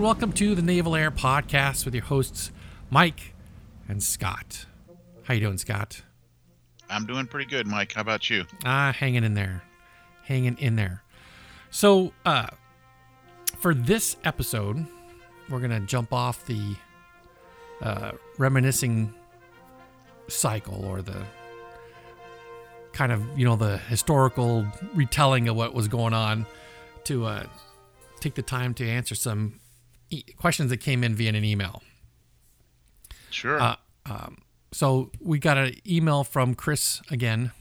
And welcome to the Naval Air Podcast with your hosts Mike and Scott. How you doing, Scott? I'm doing pretty good, Mike. How about you? Ah, hanging in there, hanging in there. So, uh, for this episode, we're gonna jump off the uh, reminiscing cycle or the kind of you know the historical retelling of what was going on to uh, take the time to answer some e- questions that came in via an email. Sure. Uh, um, so we got an email from Chris again,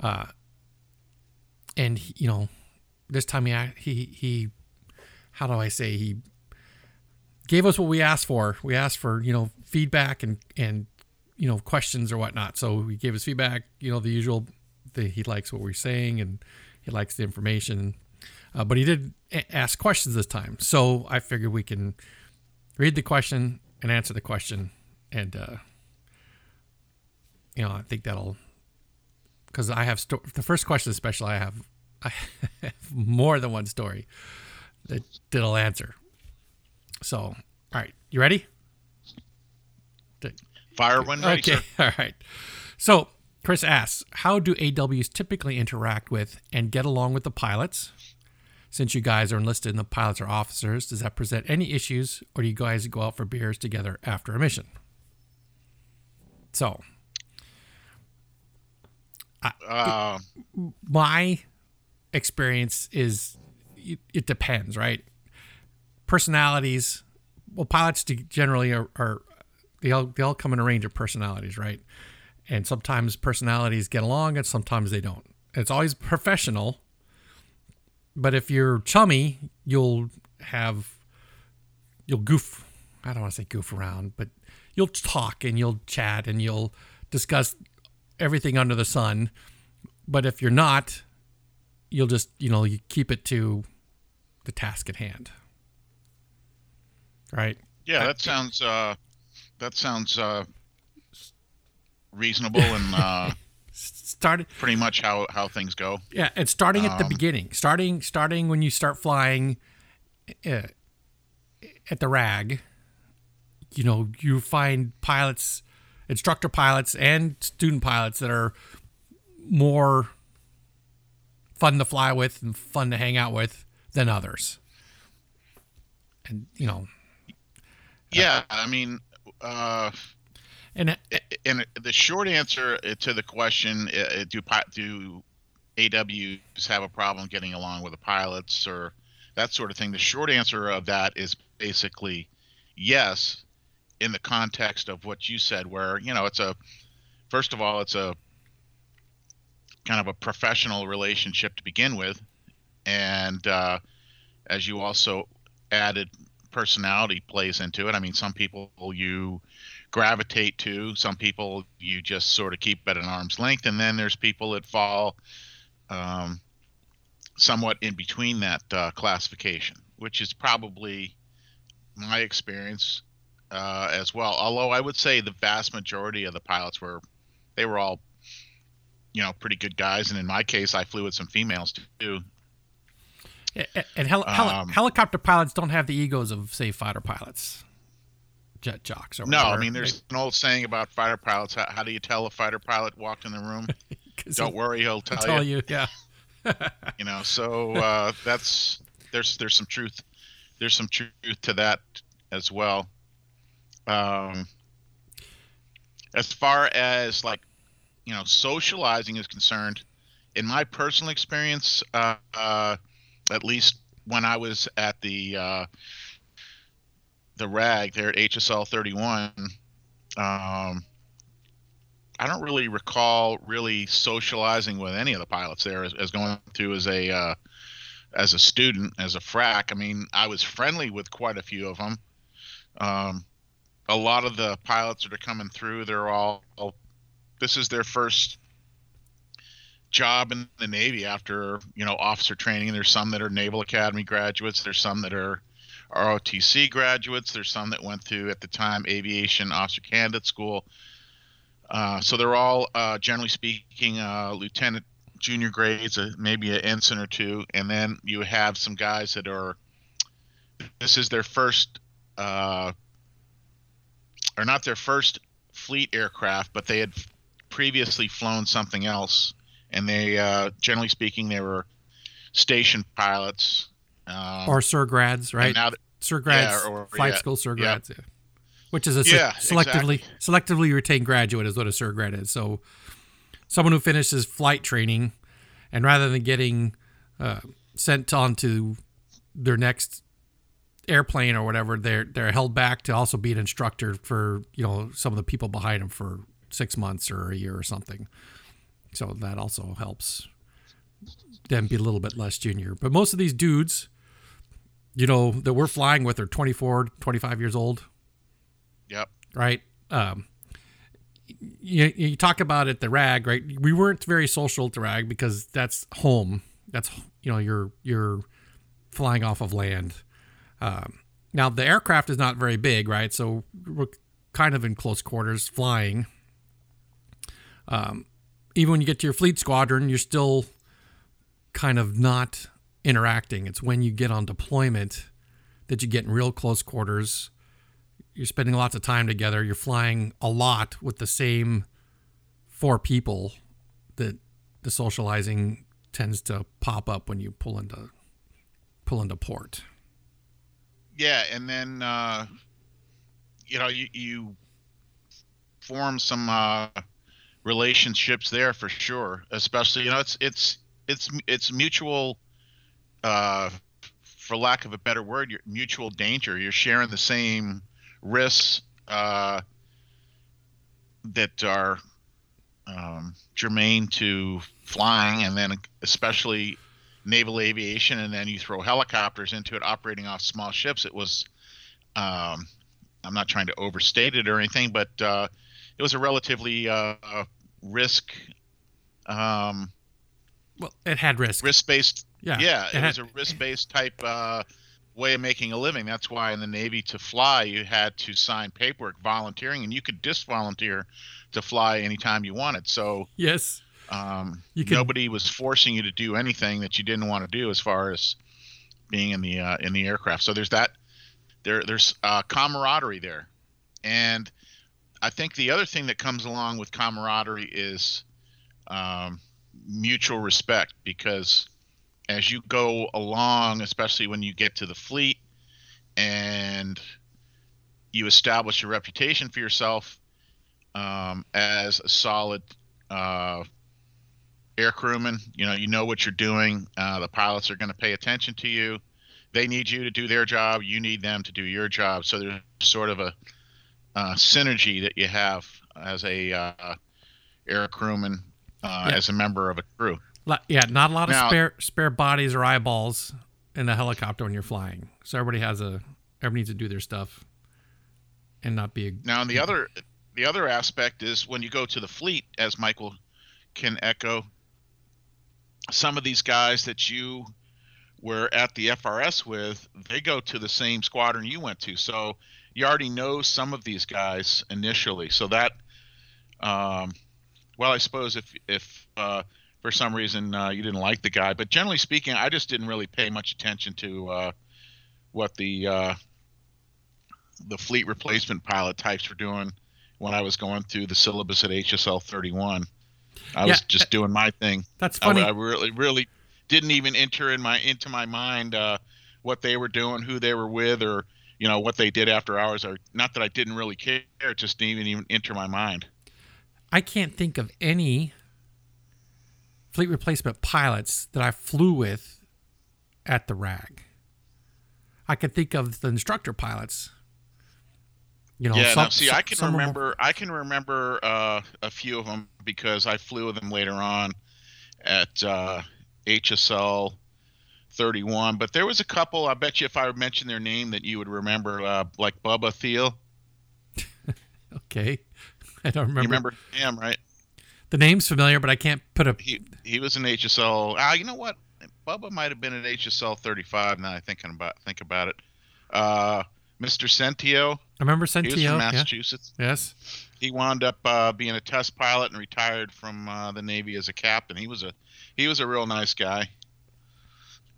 uh, and he, you know, this time he he he, how do I say he gave us what we asked for. We asked for you know feedback and and you know questions or whatnot. So he gave us feedback. You know the usual. The, he likes what we're saying and he likes the information. Uh, but he did a- ask questions this time. So I figured we can read the question and answer the question. And, uh, you know, I think that'll, because I have, sto- the first question, especially, I have, I have more than one story that that'll answer. So, all right, you ready? Fire when ready, Okay, sir. all right. So Chris asks, how do AWs typically interact with and get along with the pilots? Since you guys are enlisted and the pilots are officers, does that present any issues, or do you guys go out for beers together after a mission? So, Uh, my experience is it, it depends, right? Personalities, well, pilots generally are, are they all they all come in a range of personalities, right? And sometimes personalities get along, and sometimes they don't. It's always professional, but if you're chummy, you'll have you'll goof. I don't want to say goof around, but you'll talk and you'll chat and you'll discuss everything under the sun. But if you're not, you'll just, you know, you keep it to the task at hand. Right? yeah, that sounds uh, that sounds uh, reasonable and uh, Started pretty much how how things go. yeah, and starting at the Um, beginning. Starting starting when you start flying uh, at the rag, you know, you find pilots, instructor pilots and student pilots that are more fun to fly with and fun to hang out with than others. And you know, Yeah, I mean, uh, and and the short answer uh, to the question: uh, Do do AWs have a problem getting along with the pilots or that sort of thing? The short answer of that is basically yes, in the context of what you said, where you know it's a first of all it's a kind of a professional relationship to begin with, and uh, as you also added, personality plays into it. I mean, some people you gravitate to. Some people you just sort of keep at an arm's length, and then there's people that fall um, somewhat in between that uh, classification, which is probably my experience uh, as well. Although I would say the vast majority of the pilots were they were all you know pretty good guys, and in my case, I flew with some females too. and hel- hel- Um, helicopter pilots don't have the egos of say fighter pilots, jet jocks. Or No, whatever. I mean there's an old saying about fighter pilots. How, how do you tell a fighter pilot walked in the room? Don't worry, he'll tell, tell you. you, yeah. you know so uh, that's there's there's some truth there's some truth to that as well um, as far as like you know socializing is concerned in my personal experience uh, uh, at least when i was at the uh, the rag there at hsl 31 um, I don't really recall really socializing with any of the pilots there as, as going through as a uh, as a student as a frac. I mean, I was friendly with quite a few of them. Um, a lot of the pilots that are coming through, they're all this is their first job in the Navy after you know officer training. There's some that are Naval Academy graduates. There's some that are ROTC graduates. There's some that went through at the time Aviation Officer Candidate School. Uh, so they're all, uh, generally speaking, uh, lieutenant, junior grades, uh, maybe an ensign or two, and then you have some guys that are this is their first, uh, or not their first fleet aircraft, but they had previously flown something else, and they, uh, generally speaking, they were station pilots um, or SERGRADs, right? now that- SERGRADs, yeah, or- flight yeah, school SERGRADs, yeah. Which is a se- Yeah, selectively selectively retained graduate is what a SERGRAD is. So someone who finishes flight training and rather than getting uh, sent on to their next airplane or whatever, they're they're held back to also be an instructor for you know some of the people behind them for six months or a year or something. So that also helps them be a little bit less junior. But most of these dudes, you know, that we're flying with are 24, 25 years old, Yep. right? Um, you, you talk about at the rag, right? We weren't very social at the rag because that's home. That's you know you're you're flying off of land. Um, now the aircraft is not very big, right? So we're kind of in close quarters flying. Um, even when you get to your fleet squadron, you're still kind of not interacting. It's when you get on deployment that you get in real close quarters you're spending lots of time together. You're flying a lot with the same four people that the socializing tends to pop up when you pull into pull into port. Yeah, and then uh, you know you, you form some uh, relationships there for sure. Especially you know it's it's it's it's mutual, uh, for lack of a better word, your mutual danger. You're sharing the same risks uh, that are um, germane to flying, and then especially naval aviation, and then you throw helicopters into it, operating off small ships. It was, um, I'm not trying to overstate it or anything, but uh, it was a relatively uh, risk, um, Well, it had risk. risk based. Yeah, Yeah, it was a risk based type uh, way of making a living. That's why in the Navy to fly, you had to sign paperwork volunteering, and you could disvolunteer to fly anytime you wanted. So Yes. um, could- nobody was forcing you to do anything that you didn't want to do as far as being in the uh, in the aircraft. So there's that. There there's uh, camaraderie there, and I think the other thing that comes along with camaraderie is um, mutual respect because as you go along, especially when you get to the fleet and you establish a reputation for yourself um, as a solid uh, air crewman. You know, you know what you're doing. Uh, the pilots are going to pay attention to you. They need you to do their job. You need them to do your job. So there's sort of a uh, synergy that you have as a uh, air crewman, uh, Yeah. as a member of a crew. Yeah, not a lot of Now- spare spare bodies or eyeballs in a helicopter when you're flying. So everybody has a everybody needs to do their stuff and not be a Now, the other the other aspect is when you go to the fleet, as Michael can echo, some of these guys that you were at the FRS with, they go to the same squadron you went to, so you already know some of these guys initially. So that, um, well, I suppose if if uh, for some reason uh, you didn't like the guy, but generally speaking, I just didn't really pay much attention to uh, what the uh, the fleet replacement pilot types were doing when I was going through the syllabus at HSL 31. I was Yeah. just doing my thing. That's I, funny. I really, really didn't even enter in my into my mind uh, what they were doing, who they were with, or you know what they did after hours. Or not that I didn't really care, it just didn't even, even enter my mind. I can't think of any fleet replacement pilots that I flew with at the RAG. I could think of the instructor pilots. You know, yeah, some, now, see, some- I can some of 'em- remember. I can remember uh, a few of them because I flew with them later on at uh, HSL 31. But there was a couple. I bet you, if I mentioned their name, that you would remember, uh, like Bubba Thiel. Okay, I don't remember. You remember him, right? The name's familiar, but I can't put a. He he was an HSL. Ah, you know what? Bubba might have been at HSL 35. Now I think about think about it. Uh, Mr. Centio. I remember He was Centio. from Yeah. Massachusetts. Yes. he wound up uh, being a test pilot and retired from uh, the Navy as a captain. He was a he was a real nice guy.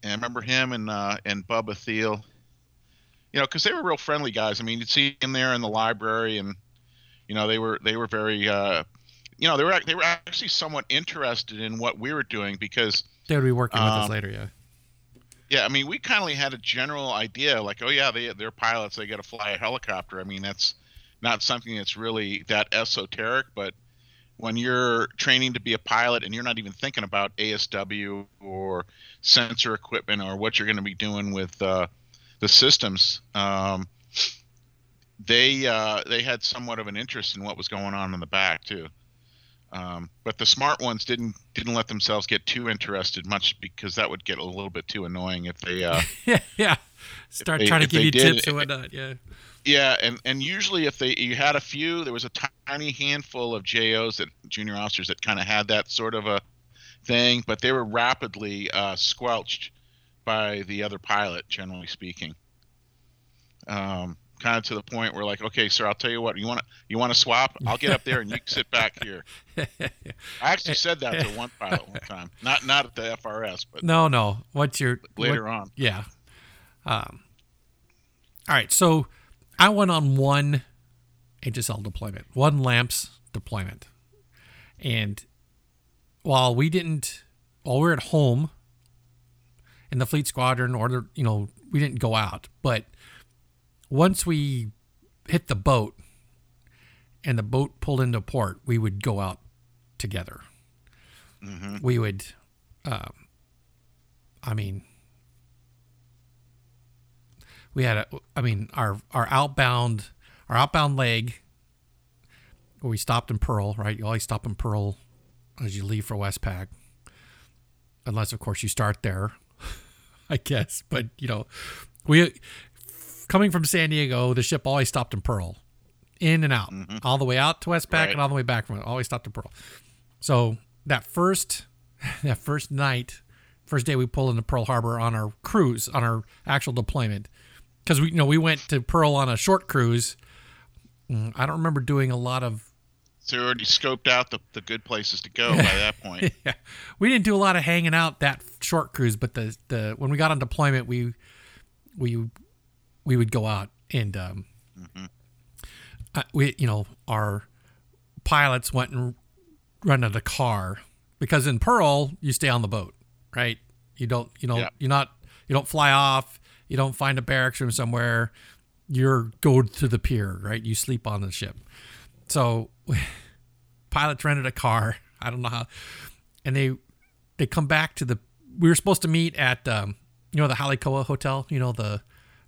And I remember him and uh, and Bubba Thiel. you know, because they were real friendly guys. I mean, you'd see him there in the library, and you know, they were they were very, uh, you know, they were they were actually somewhat interested in what we were doing because they would be working with us Um, later. Yeah. yeah, I mean, we kind of had a general idea, like, oh yeah, they they're pilots, they got to fly a helicopter. I mean, that's not something that's really that esoteric, but when you're training to be a pilot and you're not even thinking about ASW or sensor equipment or what you're going to be doing with uh, the systems, um, they uh, they had somewhat of an interest in what was going on in the back too. Um, but the smart ones didn't didn't let themselves get too interested much because that would get a little bit too annoying if they uh, yeah, yeah. Start they- trying to give you did, tips and whatnot. Yeah. Yeah, and and usually if they you had a few, there was a tiny handful of JOs that junior officers that kind of had that sort of a thing, but they were rapidly uh, squelched by the other pilot, generally speaking. Um, kind of to the point where like, okay, sir, I'll tell you what, you want to you want to swap? I'll get up there and you can sit back here. I actually said that to one pilot one time, not not at the FRS, but no, no. What's your what- later on. Yeah. Um, all right. So I went on one HSL deployment, one LAMPS deployment. And while we didn't, while we are at home in the fleet squadron or, the, you know, we didn't go out, but once we hit the boat and the boat pulled into port, we would go out together. We would, um, I mean, we had a i mean our our outbound our outbound leg we stopped in pearl right? You always stop in pearl as you leave for westpac unless of course you start there i guess. But you know we coming from san diego the ship always stopped in pearl in and out all the way out to westpac Right. and all the way back from it always stopped in pearl so that first that first night first day we pulled into Pearl Harbor on our cruise, on our actual deployment, because we you know we went to Pearl on a short cruise. Mm, I don't remember doing a lot of. So you already scoped out the, the good places to go by that point. Yeah, we didn't do a lot of hanging out that short cruise, but the the when we got on deployment, we we we would go out and um, uh, we you know our pilots went and rented a car because in Pearl you stay on the boat, right? You don't you know Yeah. you're not you don't fly off, you don't find a barracks room somewhere. You're go to the pier, right? You sleep on the ship. So pilots rented a car. I don't know how, and they they come back to the. We were supposed to meet at um, you know the Hale Koa Hotel. You know the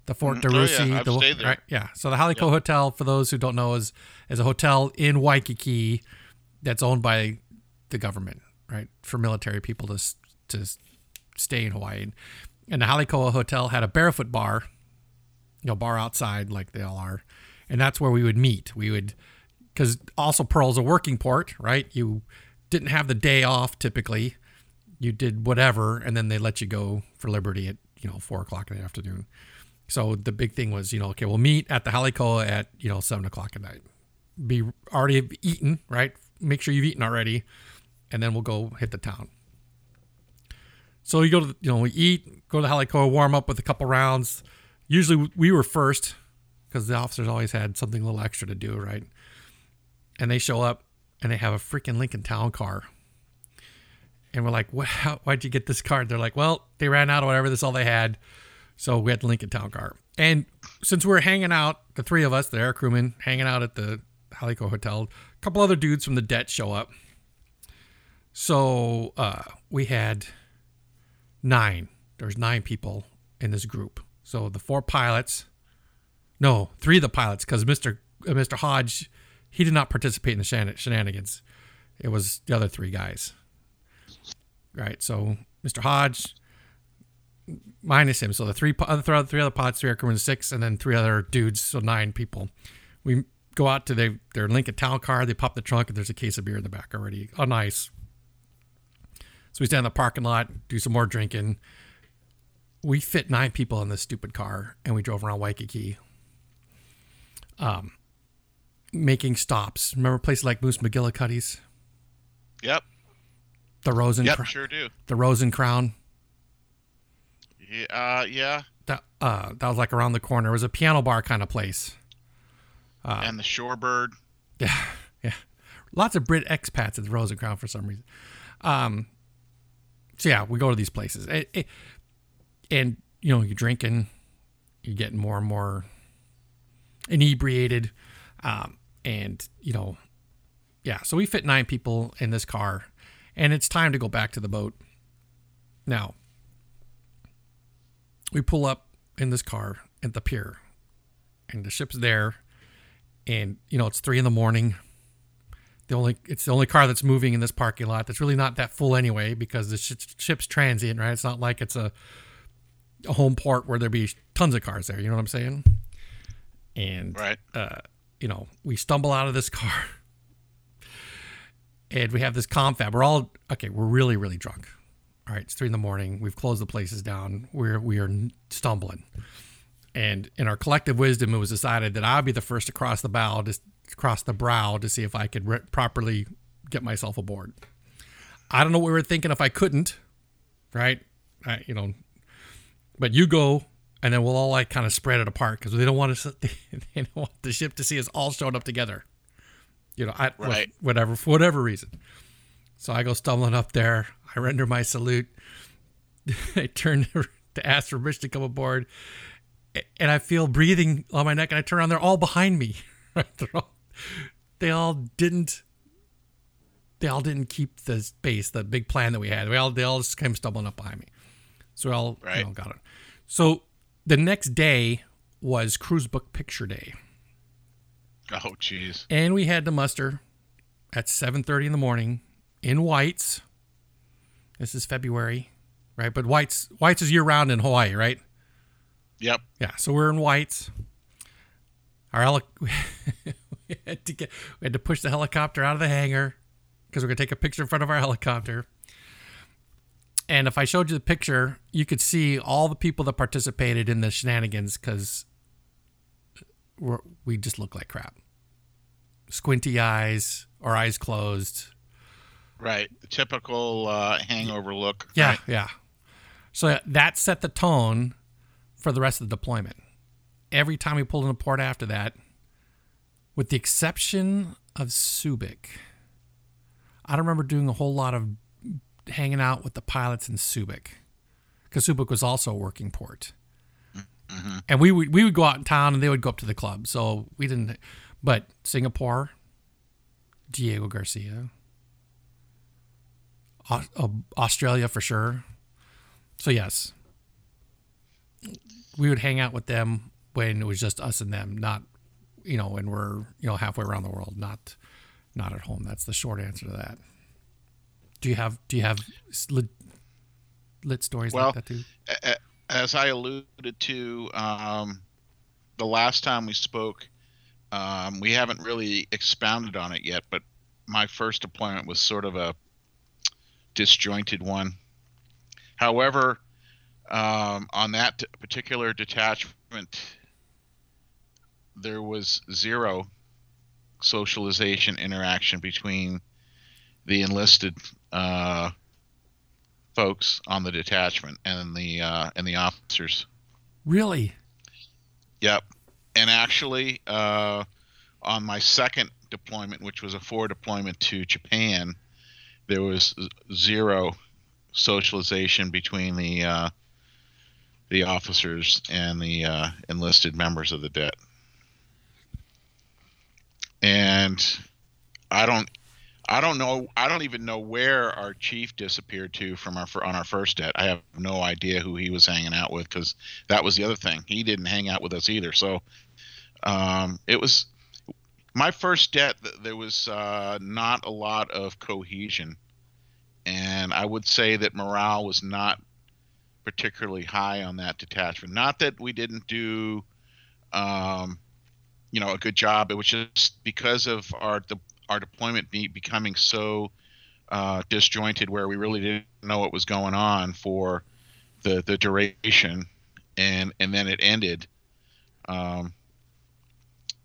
the Fort Mhm. Oh, yeah, the, stayed there. Right, yeah. So the Hale Koa Hotel, for those who don't know, is is a hotel in Waikiki that's owned by the government, right, for military people to to stay in Hawaii. And the Hale Koa Hotel had a barefoot bar, you know, bar outside like they all are, and that's where we would meet. We would, because also Pearl's a working port, right? You didn't have the day off typically. You did whatever, and then they let you go for Liberty at you know four o'clock in the afternoon. So the big thing was, you know, okay, we'll meet at the Hale Koa at you know seven o'clock at night. Be already eaten, right? Make sure you've eaten already, and then we'll go hit the town. So you go to you know we eat, go to the warm up with a couple rounds. Usually we were first because the officers always had something a little extra to do, right? And they show up and they have a freaking Lincoln Town car. And we're like, "Wha- how, why'd you get this car? They're like, well, they ran out or whatever. This is all they had. So we had the Lincoln Town car. And since we were hanging out, the three of us, the air crewmen, hanging out at the Hale Koa Hotel, a couple other dudes from the det show up. So uh, we had nine. There's nine people in this group. So the four pilots, no, three of the pilots, because Mr. Uh, Mr. Hodge, he did not participate in the shen- shenanigans. It was the other three guys. Right. So Mr. Hodge, minus him. So the three, other three, three other pilots, three air crewmen, six, and then three other dudes. So nine people. We go out to their, their Lincoln Town car. They pop the trunk, and there's a case of beer in the back already on ice. So we stand in the parking lot, do some more drinking. We fit nine people in this stupid car, and we drove around Waikiki, um, making stops. Remember places like Moose McGillicuddy's, Yep. the Rosen, Yep. Cro- Sure do. the Rose and Crown. Yeah. Uh, yeah. that uh, that was like around the corner. It was a piano bar kind of place. and the Shorebird. Yeah, yeah. Lots of Brit expats at the Rose and Crown for some reason. Um, so yeah, we go to these places, It- it- and you know, you're drinking, you're getting more and more inebriated, um, and you know, yeah. So we fit nine people in this car, and it's time to go back to the boat. Now, we pull up in this car at the pier, and the ship's there, and you know it's three in the morning. The only it's the only car that's moving in this parking lot. That's really not that full anyway because the sh- ship's transient, right? It's not like it's a, a home port where there'd be tons of cars there. You know what I'm saying? And Right. uh, you know, we stumble out of this car and we have this confab. We're all okay. We're really, really drunk. All right, it's three in the morning. We've closed the places down. We're we are stumbling, and in our collective wisdom, it was decided that I'd be the first to cross the bow, just cross the brow, to see if I could re- properly get myself aboard. I don't know what we were thinking if I couldn't, right? I, you know, but you go, and then we'll all like kind of spread it apart because they don't want us. They don't want the ship to see us all showing up together. You know, I Right. whatever for whatever reason. So I go stumbling up there. I render my salute. I turn to ask for permission to come aboard, and I feel breathing on my neck. And I turn around, they're all behind me. All, they all didn't. They all didn't keep the space, the big plan that we had. We all they all just came stumbling up behind me. So we all Right. know, got it. So the next day was cruise book picture day, Oh, jeez. and we had to muster at 7:30 in the morning in whites. This is February, right? But whites whites is year round in Hawaii, right? Yep. Yeah, so we're in whites. Our heli- we had to get we had to push the helicopter out of the hangar because we're gonna take a picture in front of our helicopter. And if I showed you the picture, you could see all the people that participated in the shenanigans because we just look like crap. Squinty eyes, or eyes closed. Right. The typical uh, hangover look. Yeah, right? yeah. So that set the tone for the rest of the deployment. Every time we pulled in a port after that, with the exception of Subic, I don't remember doing a whole lot of hanging out with the pilots in Subic because Subic was also a working port. And we would we would go out in town and they would go up to the club. So we didn't. But Singapore, Diego Garcia, Australia for sure. So yes, we would hang out with them when it was just us and them, not you know when we're you know halfway around the world, not not at home. That's the short answer to that. Do you have do you have lit, lit stories Well, like that too? As I alluded to um, the last time we spoke, um, we haven't really expounded on it yet, but my first deployment was sort of a disjointed one. However, um, on that particular detachment, there was zero socialization interaction between the enlisted uh, folks on the detachment and the uh, and the officers. Really? Yep. And actually, uh, on my second deployment, which was a four deployment to Japan, there was zero socialization between the uh, the officers and the uh, enlisted members of the det. And I don't, I don't know, I don't even know where our chief disappeared to from our on our first det. I have no idea who he was hanging out with because that was the other thing. He didn't hang out with us either. So um, it was my first det. There was uh, not a lot of cohesion, and I would say that morale was not particularly high on that detachment. Not that we didn't do, um, you know, a good job. It was just because of our de- our deployment be- becoming so uh, disjointed, where we really didn't know what was going on for the the duration, and and then it ended. Um,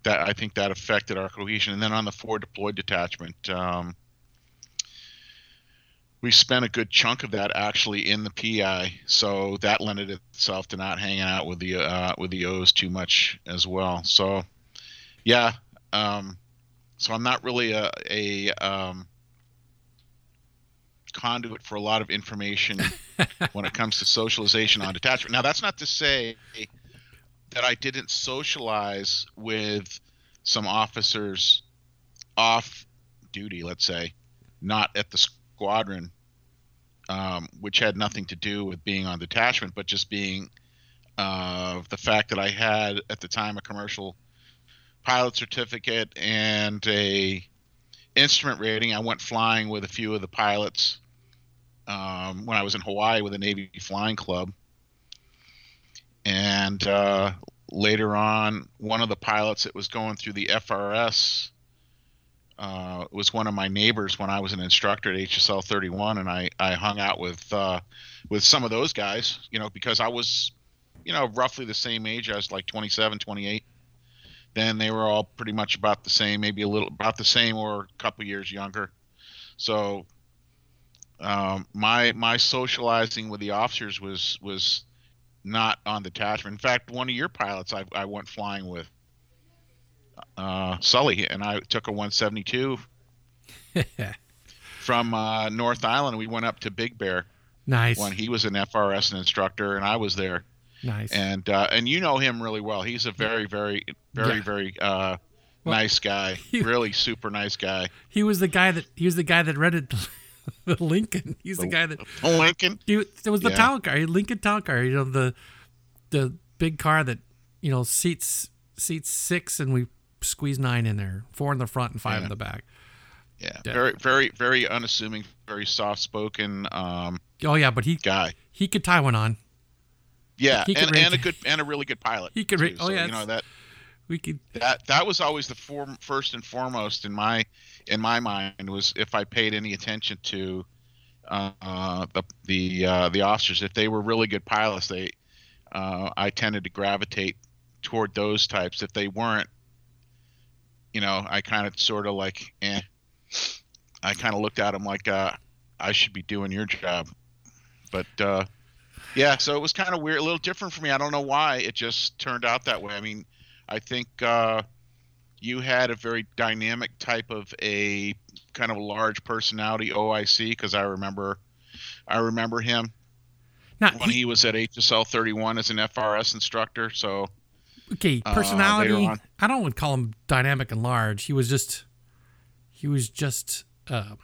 that I think that affected our cohesion. And then on the four deployed detachment, um, we spent a good chunk of that actually in the PI, so that lended itself to not hanging out with the uh, with the O's too much as well. So, yeah, um, so I'm not really a, a um, conduit for a lot of information when it comes to socialization on detachment. Now, that's not to say that I didn't socialize with some officers off duty, let's say, not at the squadron, um, which had nothing to do with being on detachment, but just being uh, the fact that I had at the time a commercial pilot certificate and a instrument rating. I went flying with a few of the pilots um, when I was in Hawaii with the Navy Flying Club, and uh, later on, one of the pilots that was going through the FRS uh, was one of my neighbors when I was an instructor at HSL 31, and I, I hung out with uh, with some of those guys, you know, because I was, you know, roughly the same age. I was like 27, 28. Then they were all pretty much about the same, maybe a little about the same or a couple years younger. So um, my my socializing with the officers was was not on detachment. In fact, one of your pilots I, I went flying with uh, Sully, and I took a 172 from uh, North Island. We went up to Big Bear. Nice. When he was an FRS instructor, and I was there. Nice. And uh, and you know him really well. He's a very very very yeah. very uh, well, nice guy. He, really super nice guy. He was the guy that he was the guy that rented the Lincoln. He's the, the guy that Lincoln. He, it was the yeah. town car, Lincoln town car. You know the the big car that you know seats seats six, and we squeeze nine in there, four in the front and five yeah. in the back. Yeah, yeah, very, very, very unassuming, very soft spoken. Um, oh yeah, but he guy he could tie one on. Yeah, and, and a good and a really good pilot. He could. Too, oh so, yeah, you know that we could. That that was always the form, first and foremost in my in my mind was if I paid any attention to uh, the the uh, the officers, if they were really good pilots, they uh, I tended to gravitate toward those types. If they weren't, you know, I kind of sort of like, eh. I kind of looked at them like, uh, I should be doing your job. But uh, yeah, so it was kind of weird, a little different for me. I don't know why. It just turned out that way. I mean, I think uh, you had a very dynamic type of a kind of a large personality OIC because I remember, I remember him when he, he was at HSL 31 as an FRS instructor. So okay, uh, personality. Uh, I don't would call him dynamic and large. He was just, he was just uh,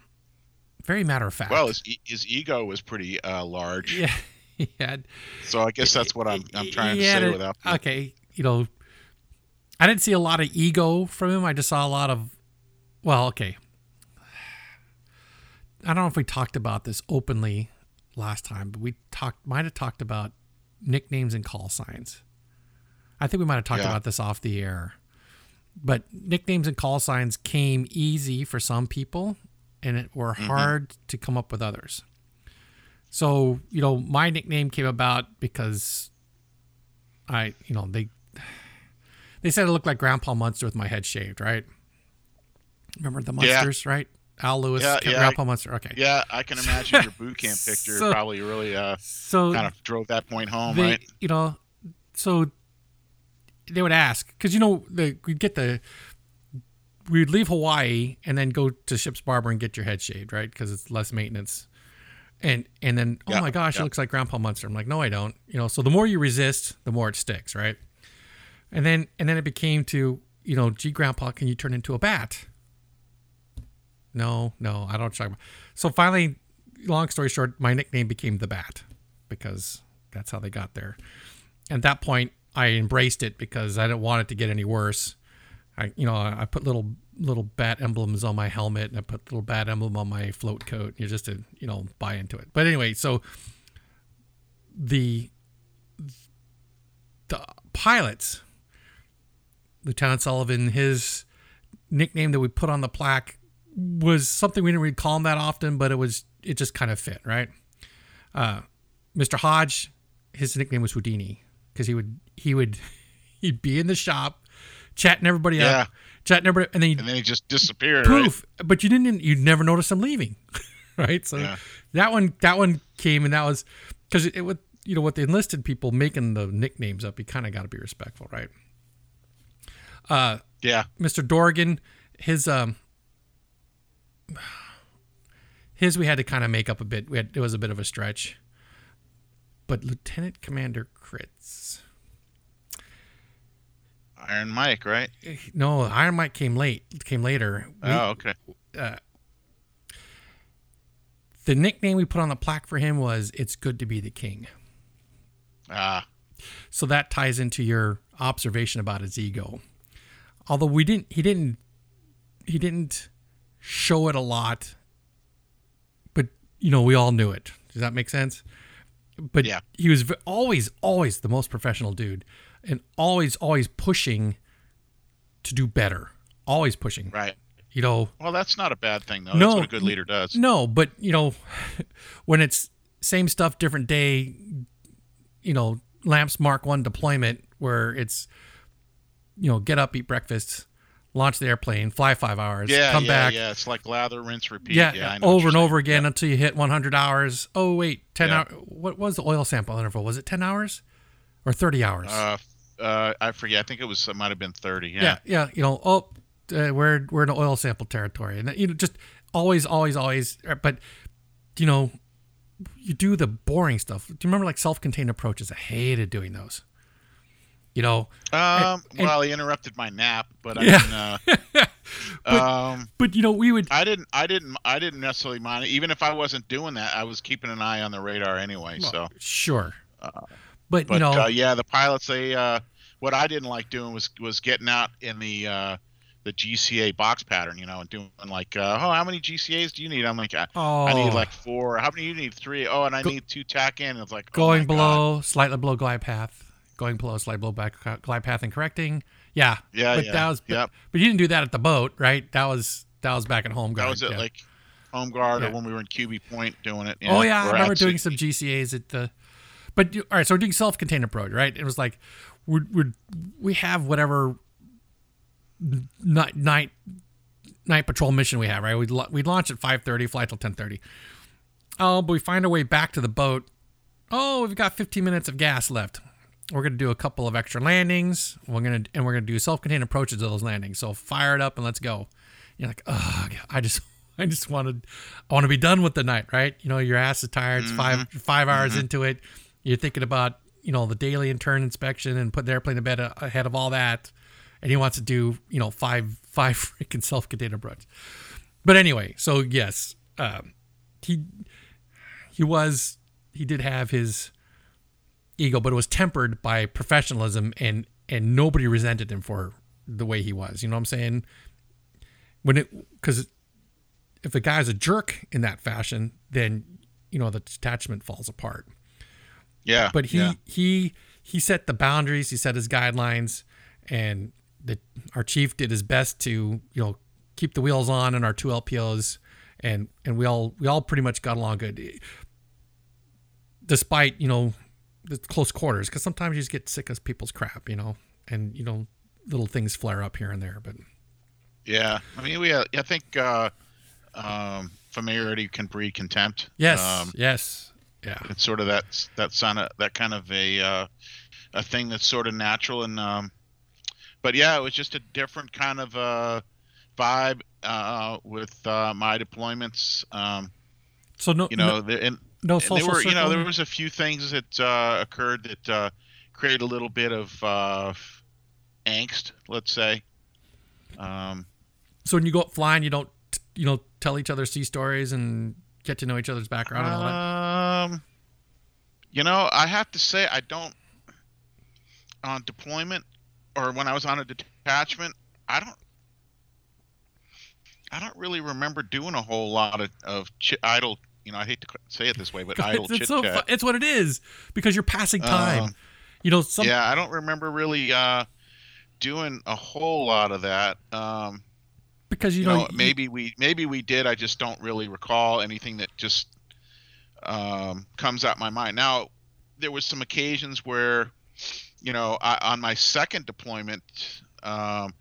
very matter of fact. Well, his, his ego was pretty uh, large. Yeah, he had. So I guess that's what I'm I'm trying to say a, without. Okay, you know, I didn't see a lot of ego from him. I just saw a lot of, well, okay. I don't know if we talked about this openly last time, but we talked might have talked about nicknames and call signs. I think we might have talked yeah. about this off the air. But nicknames and call signs came easy for some people and it were mm-hmm. hard to come up with others. So, you know, my nickname came about because I, you know, they they said I looked like Grandpa Munster with my head shaved, right? Remember the Munsters, yeah. right? Al Lewis, yeah, yeah, Grandpa Munster. Okay. Yeah, I can imagine your boot camp picture so, probably really uh so kind of drove that point home, they, right? You know, so they would ask because you know the, we'd get the we'd leave Hawaii and then go to ship's barber and get your head shaved, right? Because it's less maintenance. And and then oh my gosh, it looks like Grandpa Munster. I'm like, no, I don't. You know, so the more you resist, the more it sticks, right? And then and then it became to you know, gee, Grandpa, can you turn into a bat? No, no, I don't talk about. So finally, long story short, my nickname became the Bat because that's how they got there. At that point, I embraced it because I didn't want it to get any worse. I, you know, I put little little bat emblems on my helmet and I put little bat emblem on my float coat, you just to you know buy into it. But anyway, so the the pilots, Lieutenant Sullivan, his nickname that we put on the plaque was something we didn't really call him that often, but it was it just kind of fit, right? Uh, Mr. Hodge, his nickname was Houdini because he would he would he'd be in the shop chatting everybody yeah. up, chatting everybody, and then and then he just disappeared. Poof! Right? But you didn't you'd never notice him leaving. right? So Yeah. that one that one came and that was because it, it would you know with the enlisted people making the nicknames up, you kind of got to be respectful, right? Uh, Yeah. Mr. Dorgan, his um his we had to kind of make up a bit. We had it was a bit of a stretch. But Lieutenant Commander Kritz. Iron Mike, right? No, Iron Mike came late. Came later. We- oh, okay. Uh, the nickname we put on the plaque for him was "It's good to be the king." Ah, So that ties into your observation about his ego. Although we didn't, he didn't, he didn't show it a lot. But you know, we all knew it. Does that make sense? But Yeah. he was always, always the most professional dude, and always, always pushing to do better. Always pushing. right. You know, Well, that's not a bad thing, though. No. That's what a good leader does. No, but you know, when it's same stuff, different day, you know, lamps Mark One deployment where it's, you know, get up, eat breakfast, launch the airplane, fly five hours, Yeah, come yeah, back, yeah. It's like lather, rinse, repeat. yeah, Yeah, I know over and over again until you hit 100 hours. Oh wait, 10 Yeah. hours. What was the oil sample interval? Was it 10 hours or 30 hours? Uh, uh, I forget. I think it was. It might have been thirty. Yeah. yeah, yeah. You know, oh, uh, we're we're in oil sample territory, and you know, just always, always, always. uh, But you know, you do the boring stuff. Do you remember like self-contained approaches? I hated doing those. You know, Um. and- well, he interrupted my nap, but I Yeah. didn't. Uh, um. but you know, we would. I didn't. I didn't. I didn't necessarily mind it. Even if I wasn't doing that, I was keeping an eye on the radar anyway. so. Sure, but, But you know, uh, yeah, the pilots. They. Uh, what I didn't like doing was was getting out in the. Uh, the GCA box pattern, you know, and doing like, uh, oh, how many GCAs do you need? I'm like, I, oh, I need like four. How many you need? Three. Oh, and I Go- need two TACAN. It's like oh going God. below, slightly below glide path, going below, slide below back uh, glide path, and correcting. Yeah, Yeah, but yeah. that was. But, Yep. but you didn't do that at the boat, right? That was that was back at home. Guard. That was it, yeah. like home guard Yeah. or when we were in Cubi Point doing it. oh yeah, I remember doing some GCAs at the. But you- all right, so we're doing self-contained approach, right? It was like we we we have whatever night night night patrol mission we have, right? We we launch at five thirty, fly till ten thirty. Oh, but we find our way back to the boat. Oh, we've got fifteen minutes of gas left. We're gonna do a couple of extra landings. We're gonna and we're gonna do self-contained approaches to those landings. So fire it up and let's go. You're like, oh, I just, I just wanted, I want to be done with the night, right? You know, your ass is tired. It's five, five hours into it. You're thinking about, you know, the daily intern inspection and putting the airplane to bed ahead of all that. And he wants to do, you know, five, five freaking self-contained approach. But anyway, so yes, um, he, he was, he did have his ego, but it was tempered by professionalism and and nobody resented him for the way he was. You know what I'm saying? When it because if the guy's a jerk in that fashion, then you know the detachment falls apart. Yeah. But he yeah. he he set the boundaries, he set his guidelines, and the our chief did his best to you know keep the wheels on in our two LPOs, and and we all we all pretty much got along good, despite you know the close quarters, because sometimes you just get sick of people's crap, you know, and you know little things flare up here and there, but Yeah. I mean, we. Uh, I think uh, um, familiarity can breed contempt. yes, Um, yes, yeah, it's sort of that that son of, that kind of a uh, a thing that's sort of natural and um, but yeah, it was just a different kind of uh, vibe uh, with uh, my deployments. Um, so no, you know, the, and, no, and social there were you know there was a few things that uh, occurred that uh, created a little bit of uh, angst, let's say. Um, So when you go up flying, you don't you know tell each other sea stories and get to know each other's background and all that. Um, you know, I have to say I don't on deployment or when I was on a detachment. I don't. I don't really remember doing a whole lot of, of ch- idle. You know, I hate to say it this way, but idle it's, chit it's so fu- it's what it is because you're passing time. Um, you know, some yeah, I don't remember really uh, doing a whole lot of that. Um, because you, you know, know, maybe we maybe we did. I just don't really recall anything that just um, comes out my mind. Now, there was some occasions where, you know, I, on my second deployment, um,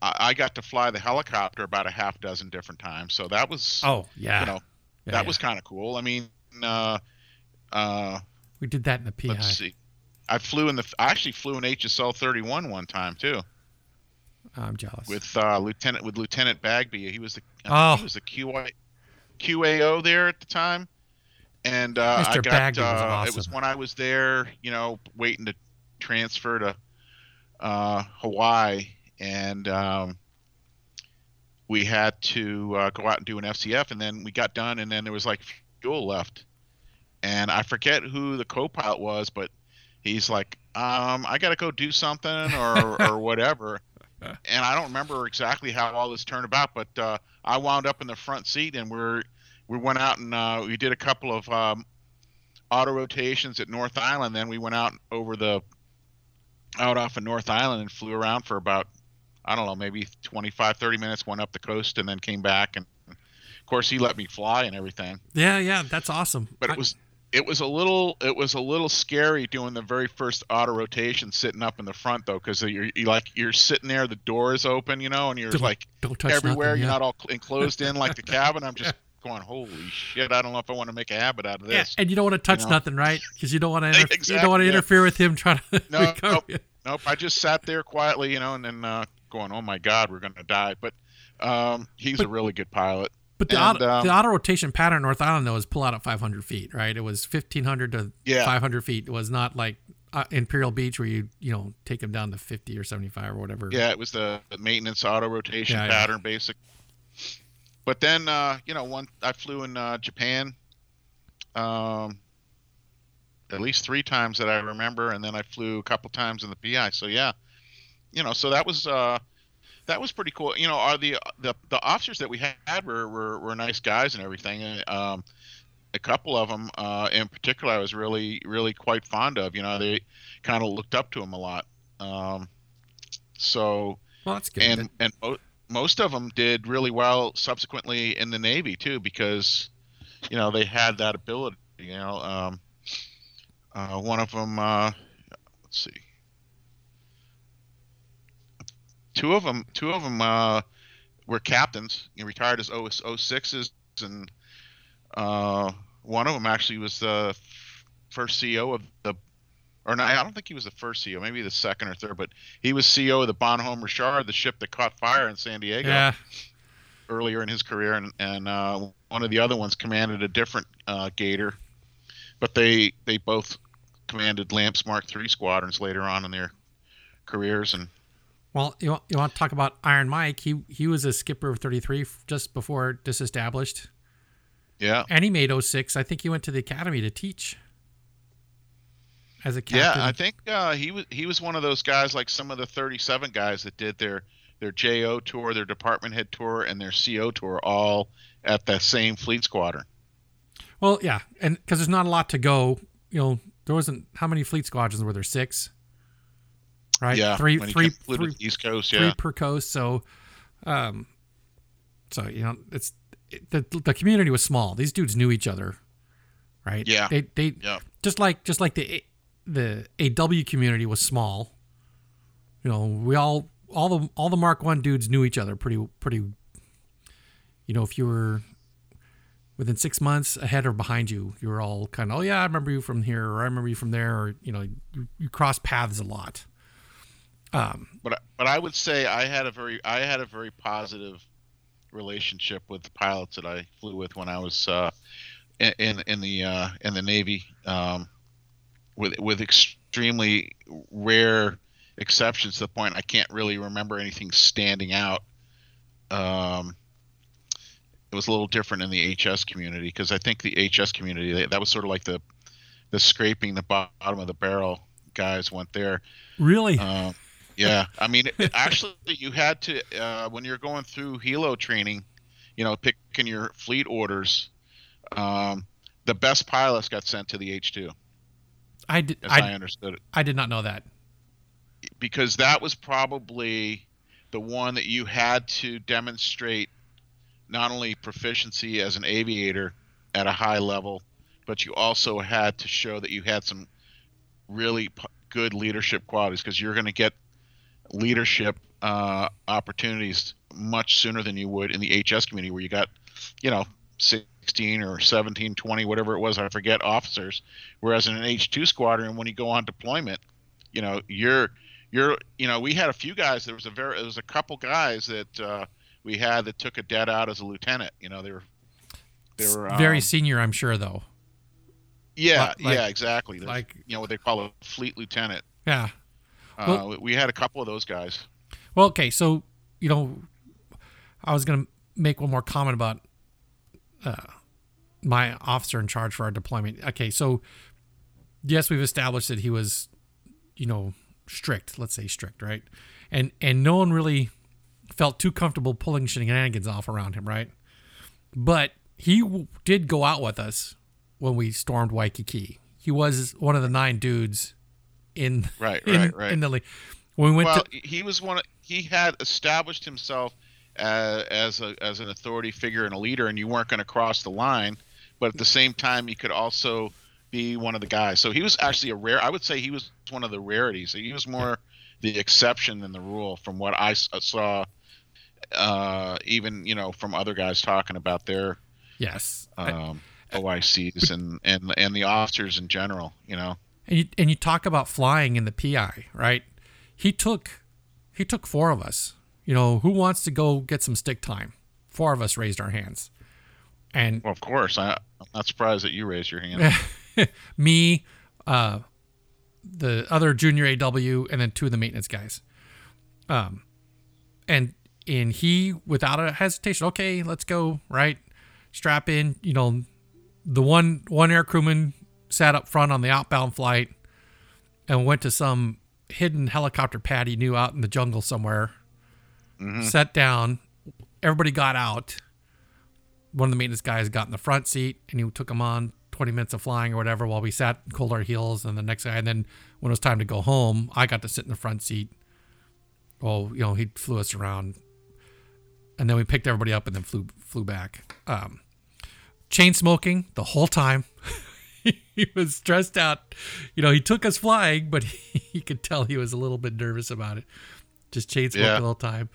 I, I got to fly the helicopter about a half dozen different times. So that was, Oh yeah, you know, Yeah, that yeah. was kind of cool. I mean, uh, uh, we did that in the PI. let's see. I flew in the. I actually flew in HSL 31 one time too I'm jealous. with uh, Lieutenant with Lieutenant Bagby. He was the. Oh. he was the QI, QAO there at the time, and uh. I got. Bagby was uh, It was when I was there, you know, waiting to transfer to uh, Hawaii, and um, we had to uh, go out and do an FCF, and then we got done, and then there was like fuel left, and I forget who the co-pilot was, but he's like, um, I got to go do something or or whatever, and I don't remember exactly how all this turned about, but uh, I wound up in the front seat, and we're we went out and uh, we did a couple of um, auto rotations at North Island. Then we went out over the out off of North Island and flew around for about I don't know maybe 25 30 minutes. Went up the coast and then came back. And of course he let me fly and everything. yeah, yeah, that's awesome. But I- it was it was a little it was a little scary doing the very first auto rotation sitting up in the front though because you're you like you're sitting there the door is open you know and you're Don't- like don't everywhere nothing, you're not all enclosed in like the cabin i'm just going holy shit i don't know if i want to make a habit out of Yeah, this and you don't want to touch know? nothing, right? Because you don't want to. Inter- you don't want to yeah. interfere with him trying to No, nope. nope i just sat there quietly you know and then uh, going oh my god we're gonna die but um, he's But- a really good pilot But the And, auto, um, the auto rotation pattern North Island though was pull out at 500 feet, right? It was 1500 to Yeah. 500 feet. It was not like uh, Imperial Beach where you you know take them down to 50 or 75 or whatever. Yeah, it was the, maintenance auto rotation Yeah, yeah. pattern, basic. But then, uh, you know, one I flew in uh, Japan, um, at least three times that I remember, and then I flew a couple times in the PI. So yeah, you know, so that was uh, that was pretty cool. You know, are the the, the officers that we had were, were were nice guys and everything. and, Um, a couple of them, uh, in particular, I was really really quite fond of. You know, they kind of looked up to him a lot. Um, so Well, that's good. and and mo- most of them did really well subsequently in the Navy too, because you know they had that ability. You know, um, uh, one of them, uh, let's see, two of them, two of them uh, were captains. You know, retired as O 06s, and uh, one of them actually was the first CEO of the. Or no, I don't think he was the first CEO. Maybe the second or third, but he was CEO of the Bonhomme Richard, the ship that caught fire in San Diego yeah, earlier in his career, and, and uh, one of the other ones commanded a different uh, Gator, but they they both commanded Lamps Mark III squadrons later on in their careers, and Well, you want, you want to talk about Iron Mike? He he was a skipper of 33 just before disestablished, yeah, and he made 06. I think he went to the academy to teach as a captain. yeah. I think uh, he was he was one of those guys like some of the 37 guys that did their their JO tour, their department head tour, and their CO tour all at the same fleet squadron. well, yeah, and because there's not a lot to go. You know, there wasn't how many fleet squadrons were there? Six, right? Yeah, three, three, three- East Coast. three per coast. So, um, so you know, it's it, the the community was small. These dudes knew each other, right? Yeah. They they yeah, just like just like the the AW community was small. You know, we all all the all the Mark One dudes knew each other pretty pretty. You know, if you were within six months ahead or behind you, you were all kind of, oh yeah, I remember you from here, or I remember you from there, or you know, you, you cross paths a lot. Um, but but I would say I had a very I had a very positive relationship with the pilots that I flew with when I was uh, in in the uh, in the Navy, um, with with extremely rare exceptions to the point I can't really remember anything standing out. Um, it was a little different in the HS community because I think the HS community that that was sort of like the the scraping the bottom of the barrel guys went there. really, Uh, yeah, I mean, actually, you had to uh, when you're going through helo training, you know, picking your fleet orders. Um, the best pilots got sent to the H two, I did as I, I, understood it, I did not know that. because that was probably the one that you had to demonstrate not only proficiency as an aviator at a high level, but you also had to show that you had some really p- good leadership qualities because you're going to get leadership uh, opportunities much sooner than you would in the HS community where you got, you know, 16 or 17, 20, whatever it was, I forget, officers. Whereas in an H2 squadron, when you go on deployment, you know, you're you're you know, we had a few guys. There was a very there was a couple guys that uh, we had that took a det out as a lieutenant. You know, they were they were very um, senior, I'm sure, though. Yeah, like- yeah, exactly. Like- you know what they call a fleet lieutenant. Yeah. Uh, Well- we had a couple of those guys. Well, okay, so you know, I was gonna make one more comment about uh, my officer in charge for our deployment. Okay, so yes, we've established that he was, you know, strict. Let's say strict, right? And and no one really felt too comfortable pulling shenanigans off around him, right? But he w- did go out with us when we stormed Waikiki. He was one of the nine dudes in Right, in, right, right. in the league. When we went well, to he was one. Of, he had established himself uh, as a, as an authority figure and a leader, and you weren't going to cross the line. But at the same time, he could also be one of the guys. So he was actually a rare. I would say he was one of the rarities. He was more the exception than the rule, from what I saw. Uh, even you know from other guys talking about their yes, I- um, OICs and, and and the officers in general. You know. And you and you talk about flying in the PI, right? He took he took four of us. You know, who wants to go get some stick time? Four of us raised our hands, and Well, of course. I, I'm not surprised that you raised your hand. me, uh, the other junior AW, and then two of the maintenance guys. Um, and and he without a hesitation, okay, let's go, right? Strap in. You know, the one one air crewman sat up front on the outbound flight and went to some hidden helicopter pad he knew out in the jungle somewhere. Sat down. Everybody got out. One of the maintenance guys got in the front seat and he took him on 20 minutes of flying or whatever while we sat and cooled our heels and the next guy. And then when it was time to go home i got to sit in the front seat. Well you know he flew us around. And then we picked everybody up and then flew flew back. Um, chain smoking the whole time he was stressed out you know he took us flying but he, he could tell he was a little bit nervous about it just chain smoking Yeah. the whole time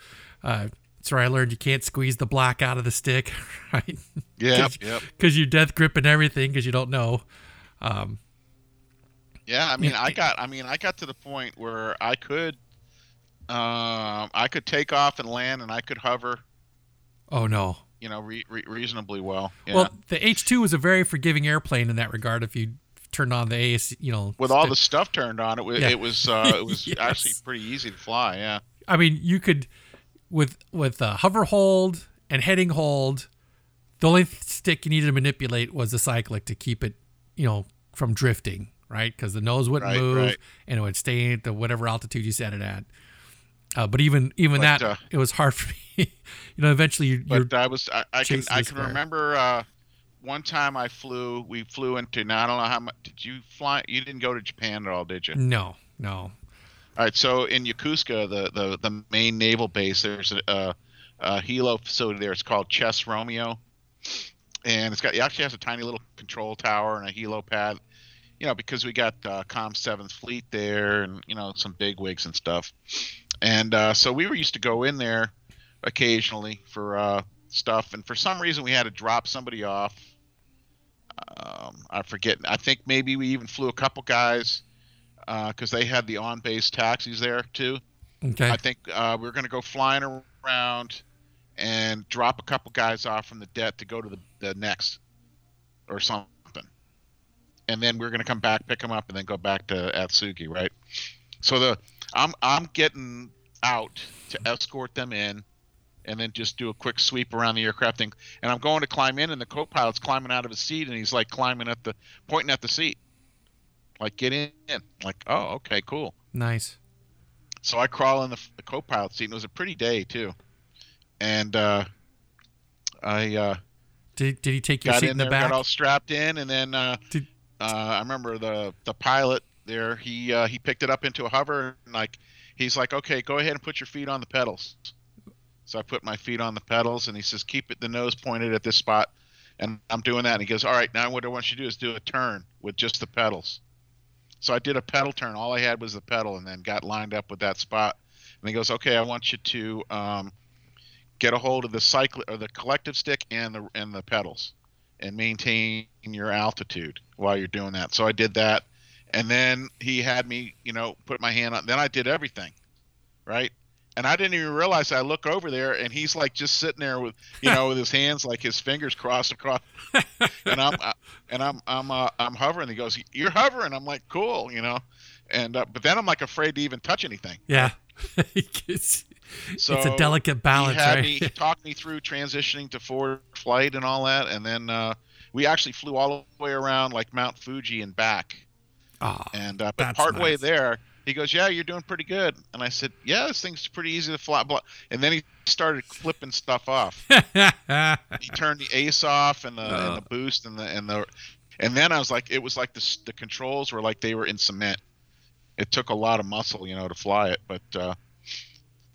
uh, that's where i learned you can't squeeze the black out of the stick right Yep, yep. because you're death gripping everything because you don't know. Um, Yeah, I mean, I got, I mean, I got to the point where I could, um, I could take off and land, and I could hover, oh no. You know, re- re- reasonably well. Yeah. Well, the H two was a very forgiving airplane in that regard. If you turned on the AS, you know, with all stick- the stuff turned on, it was, Yeah. it was, uh, it was Yes. actually pretty easy to fly. Yeah. I mean, you could with with uh, hover hold and heading hold. The only stick you needed to manipulate was the cyclic to keep it, you know, from drifting, right? Because the nose wouldn't Right, move right. and it would stay at the whatever altitude you set it at. Uh, but even even But, that, uh, it was hard for me. you know, eventually you, you're But I was, I, I can, I can square. remember, uh, one time I flew, we flew into, now I don't know how much, did you fly? You didn't go to Japan at all, did you? no, no. All right, so in Yokosuka, the the, the main naval base, there's a, a, a helo facility there. It's called Chess Romeo, and it's got it actually has a tiny little control tower and a helo pad. You know, because we got uh, Com Seventh Fleet there, and you know some big wigs and stuff. And uh, so we were used to go in there occasionally for uh, stuff, and for some reason we had to drop somebody off. Um, I forget. I think maybe we even flew a couple guys because they had the on-base taxis there too. Okay. I think uh, we were going to go flying around and drop a couple guys off from the deck to go to the, the next or something, and then we are going to come back, pick them up, and then go back to Atsugi, right? So the I'm I'm getting out to escort them in, and then just do a quick sweep around the aircraft thing. And I'm going to climb in, and the co-pilot's climbing out of his seat, and he's like climbing at the pointing at the seat, like get in. Like oh okay cool. nice. So I crawl in the, the co-pilot seat, and it was a pretty day too. And uh, I uh, Did, did he take your seat in in the there, back? got all strapped in, and then uh, Did- uh, I remember the the pilot there. He uh, he picked it up into a hover, and like he's like, "Okay, go ahead and put your feet on the pedals." So I put my feet on the pedals, and he says, "Keep it the nose pointed at this spot." And I'm doing that, and he goes, "All right, now what I want you to do is do a turn with just the pedals." So I did a pedal turn. All I had was the pedal, and then got lined up with that spot. And he goes, "Okay, I want you to um, get a hold of the cycle or the collective stick and the and the pedals, and maintain your altitude while you're doing that. So I did that, and then he had me, you know, put my hand on. Then I did everything, right? And I didn't even realize I look over there and he's like just sitting there with, you know, with his hands like his fingers crossed across, and I'm uh, and I'm I'm uh, I'm hovering. He goes, "You're hovering." I'm like, "Cool," you know, and uh, but then I'm like afraid to even touch anything. Yeah. it's, So it's a delicate balance, he had right? me he talked me through transitioning to forward flight and all that, and then uh, we actually flew all the way around like Mount Fuji and back. oh, And uh, but partway nice. there, he goes, "Yeah, you're doing pretty good." And I said, "Yeah, this thing's pretty easy to fly." blah." And then he started flipping stuff off. he turned the ace off and the, Oh. and the boost and the and the and then I was like, it was like the the controls were like they were in cement. It took a lot of muscle, you know, to fly it, but uh,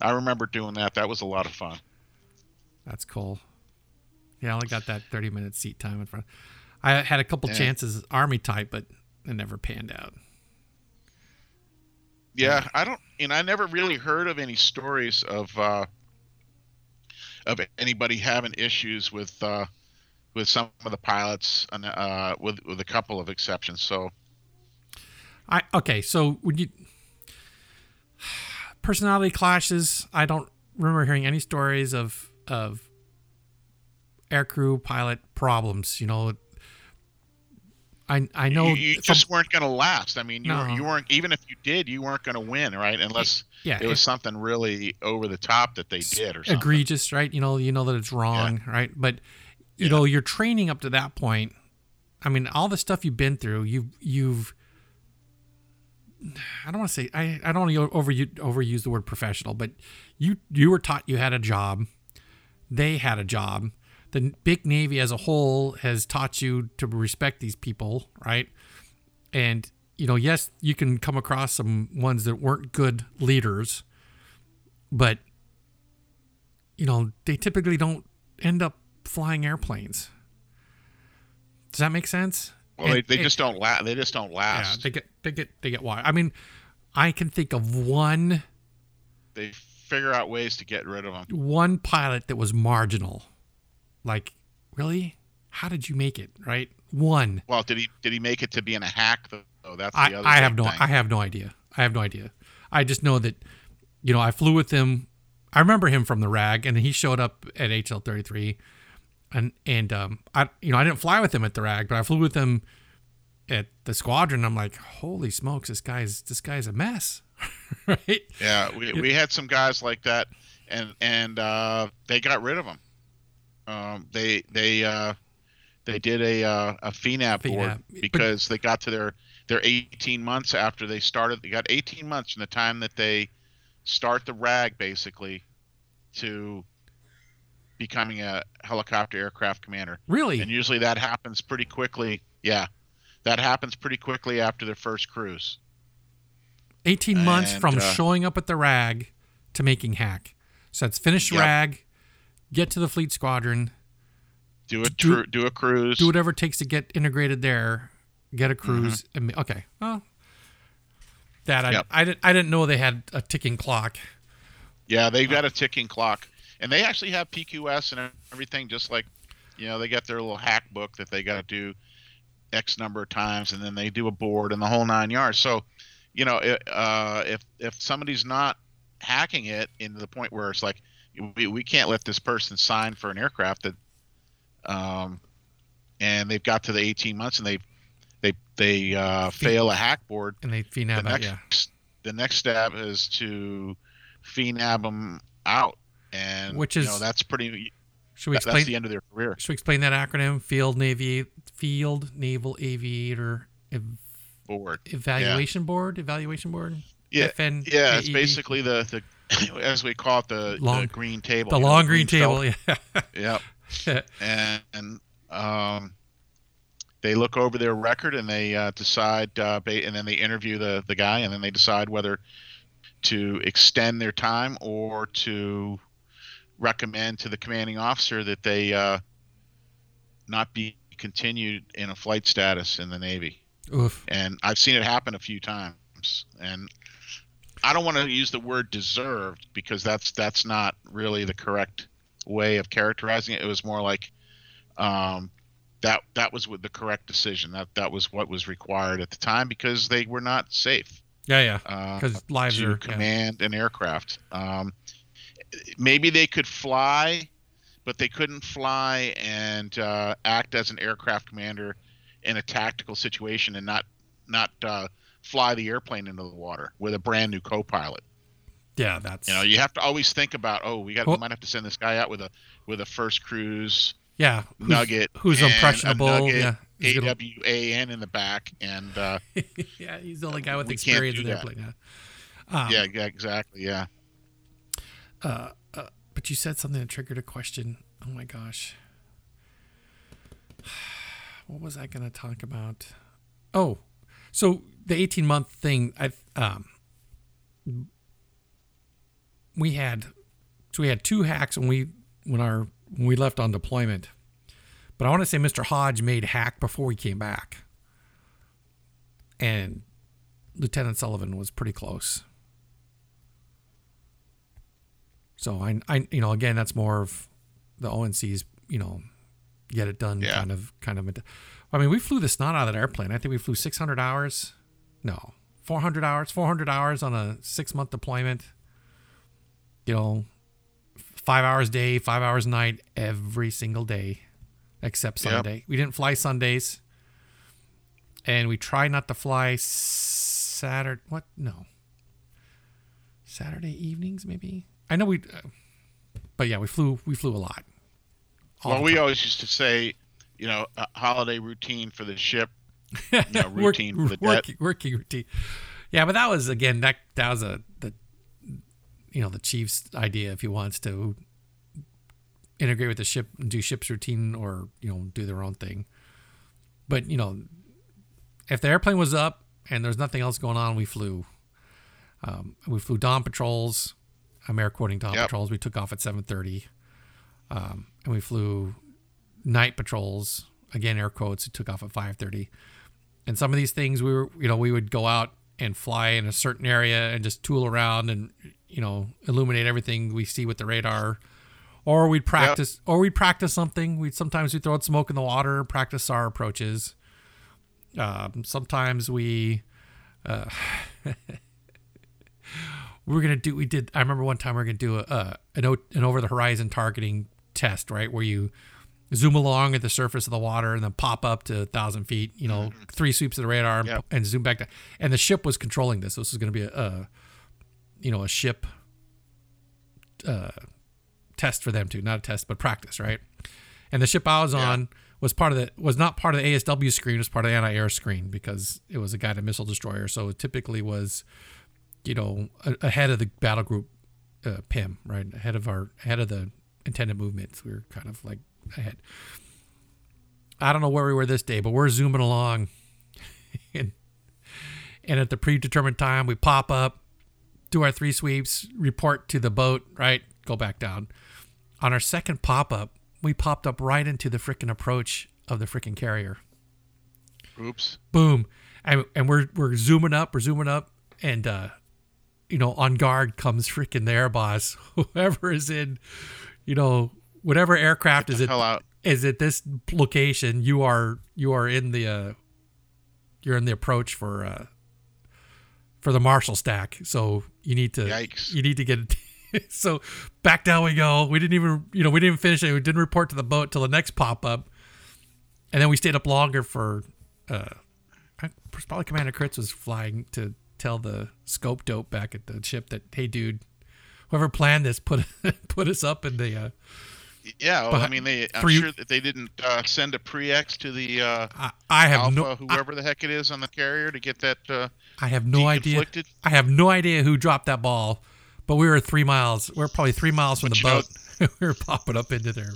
I remember doing that. That was a lot of fun. That's cool. Yeah, I only got that 30 minute seat time in front. I had a couple Yeah. chances army type, but it never panned out. Yeah, I don't, and I never really heard of any stories of uh, of anybody having issues with uh, with some of the pilots, and, uh, with with a couple of exceptions. So I okay, so would you personality clashes? I don't remember hearing any stories of of aircrew pilot problems. You know, I I know you, you from- just weren't going to last. I mean, you, No. you weren't even if you did, you weren't going to win, right? Unless yeah, it was it- something really over the top that they did or something. egregious, right? You know, you know that it's wrong, right? But you Yeah. know, your training up to that point. I mean, all the stuff you've been through, you've you've. I don't want to say I, I don't want to over overuse the word professional, but you you were taught you had a job, they had a job. The big navy as a whole has taught you to respect these people, right? And you know, yes, you can come across some ones that weren't good leaders, but you know, they typically don't end up flying airplanes. Does that make sense? Well, they, And- they and- just don't last. They just don't last. yeah, they get they get they get why. I mean, I can think of one they figure out ways to get rid of them. one pilot that was marginal. Like, really? How did you make it? Right? One. Well, did he did he make it to being a hack though? That's the I, other. I have no thing. I have no idea. I have no idea. I just know that you know I flew with him. I remember him from the rag, and he showed up at HL thirty three, and and um I you know I didn't fly with him at the rag, but I flew with him at the squadron. I'm like, holy smokes, this guy's this guy's a mess, right? Yeah, we, we had some guys like that, and and uh, they got rid of them. Um, they they uh, they did a uh, a FNAB board FNAB. But- because they got to their their 18 months after they started. They got 18 months from the time that they start the rag basically to becoming a helicopter aircraft commander. Really? And usually that happens pretty quickly. Yeah, that happens pretty quickly after their first cruise. 18 months And, from uh, showing up at the rag to making hack. So that's finished Yep. rag, get to the fleet squadron, Do a Do- tru- do a cruise. do whatever it takes to get integrated there, get a cruise. Mm-hmm. And, okay. Well, that I, Yep. I, didn't, I didn't know they had a ticking clock. Yeah, they've got a ticking clock, and they actually have PQS and everything. Just like, you know, they got their little hack book that they got to do X number of times, and then they do a board and the whole nine yards. So, you know, uh, if if somebody's not hacking it into the point where it's like, we, we can't let this person sign for an aircraft that, um, and they've got to the 18 months and they they they uh, fail a hack board And they the FNAB out, next yeah. the next step is to FNAB them out, and Which you is- know that's pretty. Should we that- explain? that's the end of their career. should we explain that acronym? Field Navy, Field Naval Aviator Ev- Board. Evaluation Board. Evaluation Board. Yeah, FN yeah. It's basically the the as we call it the, Long- the green table. the you know, long green table. felt. Yeah. Yep. and, and um, they look over their record and they uh, decide, uh, ba- and then they interview the the guy, and then they decide whether to extend their time or to recommend to the commanding officer that they uh, not be continued in a flight status in the Navy. Oof. And I've seen it happen a few times, and I don't want to use the word deserved because that's that's not really the correct way of characterizing it. It was more like um, that that was the correct decision. That that was what was required at the time because they were not safe. Yeah, yeah. Because uh, lives to are command yeah. an aircraft. Um, maybe they could fly, but they couldn't fly and uh, act as an aircraft commander in a tactical situation and not not uh, fly the airplane into the water with a brand new co-pilot. Yeah, that's you know you have to always think about oh we got well, we might have to send this guy out with a with a first cruise yeah who's, nugget who's impressionable nugget, yeah AWAN in the back and uh, yeah he's the only guy with experience in airplane yeah. Um, yeah yeah exactly yeah. Uh, uh, but you said something that triggered a question. Oh my gosh. What was I going to talk about? Oh so the 18 month thing I um we had so we had two hacks when we when our when we left on deployment. But I want to say Mr. Hodge made hack before he came back. And Lieutenant Sullivan was pretty close. So I, I, you know, again, that's more of the OIC's, you know, get it done yeah. kind of, kind of. I mean, we flew the snot out of that airplane. I think we flew 600 hours. No, 400 hours, 400 hours on a six month deployment you know, five hours day, five hours night, every single day, except Sunday. Yep. We didn't fly Sundays, and we try not to fly Saturday. What? No. Saturday evenings, maybe. I know we, uh, but yeah, we flew. We flew a lot. Well, we always used to say, you know, a holiday routine for the ship. You know, routine Work, working, working routine. Yeah, but that was again that that was a the you know the chief's idea if he wants to integrate with the ship and do ship's routine or you know do their own thing. But you know, if the airplane was up and there's nothing else going on, we flew. Um, we flew dawn patrols. I'm air quoting dawn yep. patrols. We took off at 7:30, um, and we flew night patrols. Again, air quotes. It took off at 5:30. And some of these things we were, you know, we would go out and fly in a certain area and just tool around and you know illuminate everything we see with the radar. Or we'd practice yep. or we'd practice something. We'd sometimes we throw out smoke in the water practice our approaches. Um, sometimes we uh, we are gonna do we did i remember one time we are gonna do a, a an, an over the horizon targeting test right? Where you zoom along at the surface of the water and then pop up to a thousand feet you know mm-hmm. three sweeps of the radar yep. and zoom back down and the ship was controlling this this was going to be a, a you know a ship uh, test for them too, not a test but practice, right? And the ship I was yeah. on was part of the was not part of the ASW screen, it was part of the anti-air screen because it was a guided missile destroyer. So it typically was, you know, ahead of the battle group uh, PIM, right? Ahead of our ahead of the intended movements. We were kind of like ahead. I don't know where we were this day, but we're zooming along. and, and at the predetermined time, we pop up do our three sweeps, report to the boat, right? Go back down. On our second pop up, we popped up right into the freaking approach of the freaking carrier. Oops. Boom. And, and we're we're zooming up, we're zooming up, and uh, you know, on guard comes freaking the air boss. Whoever is in, you know, whatever aircraft is it is at this location, you are you are in the uh, you're in the approach for uh, for the marshal stack. So you need to Yikes. you need to get it. so back down we go. We didn't even you know we didn't finish it. We didn't report to the boat till the next pop up, and then we stayed up longer for. uh Probably Commander Kritz was flying to tell the scope dope back at the ship that hey dude, whoever planned this put put us up in the. Uh, yeah, well, I mean, they. I'm sure that they didn't uh, send a pre-X to the. Uh, I, I have Alpha, no. Whoever I, the heck it is on the carrier to get that. Uh, I have no idea. I have no idea who dropped that ball, but we were three miles. We are probably three miles from but the boat. we were popping up into there.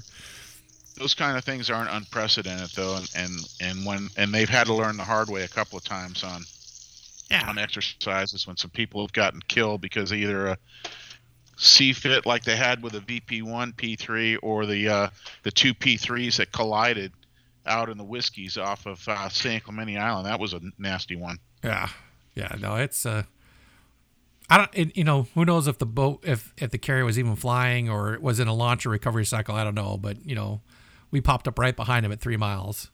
Those kind of things aren't unprecedented, though, and, and and when and they've had to learn the hard way a couple of times on yeah. on exercises when some people have gotten killed because either a CFIT like they had with the VP1 P3 or the uh, the two P3s that collided out in the whiskeys off of uh, San Clemente Island. That was a nasty one. Yeah, yeah, no, it's uh, I don't. It, you know, who knows if the boat, if if the carrier was even flying or it was in a launch or recovery cycle. I don't know, but you know, we popped up right behind him at three miles.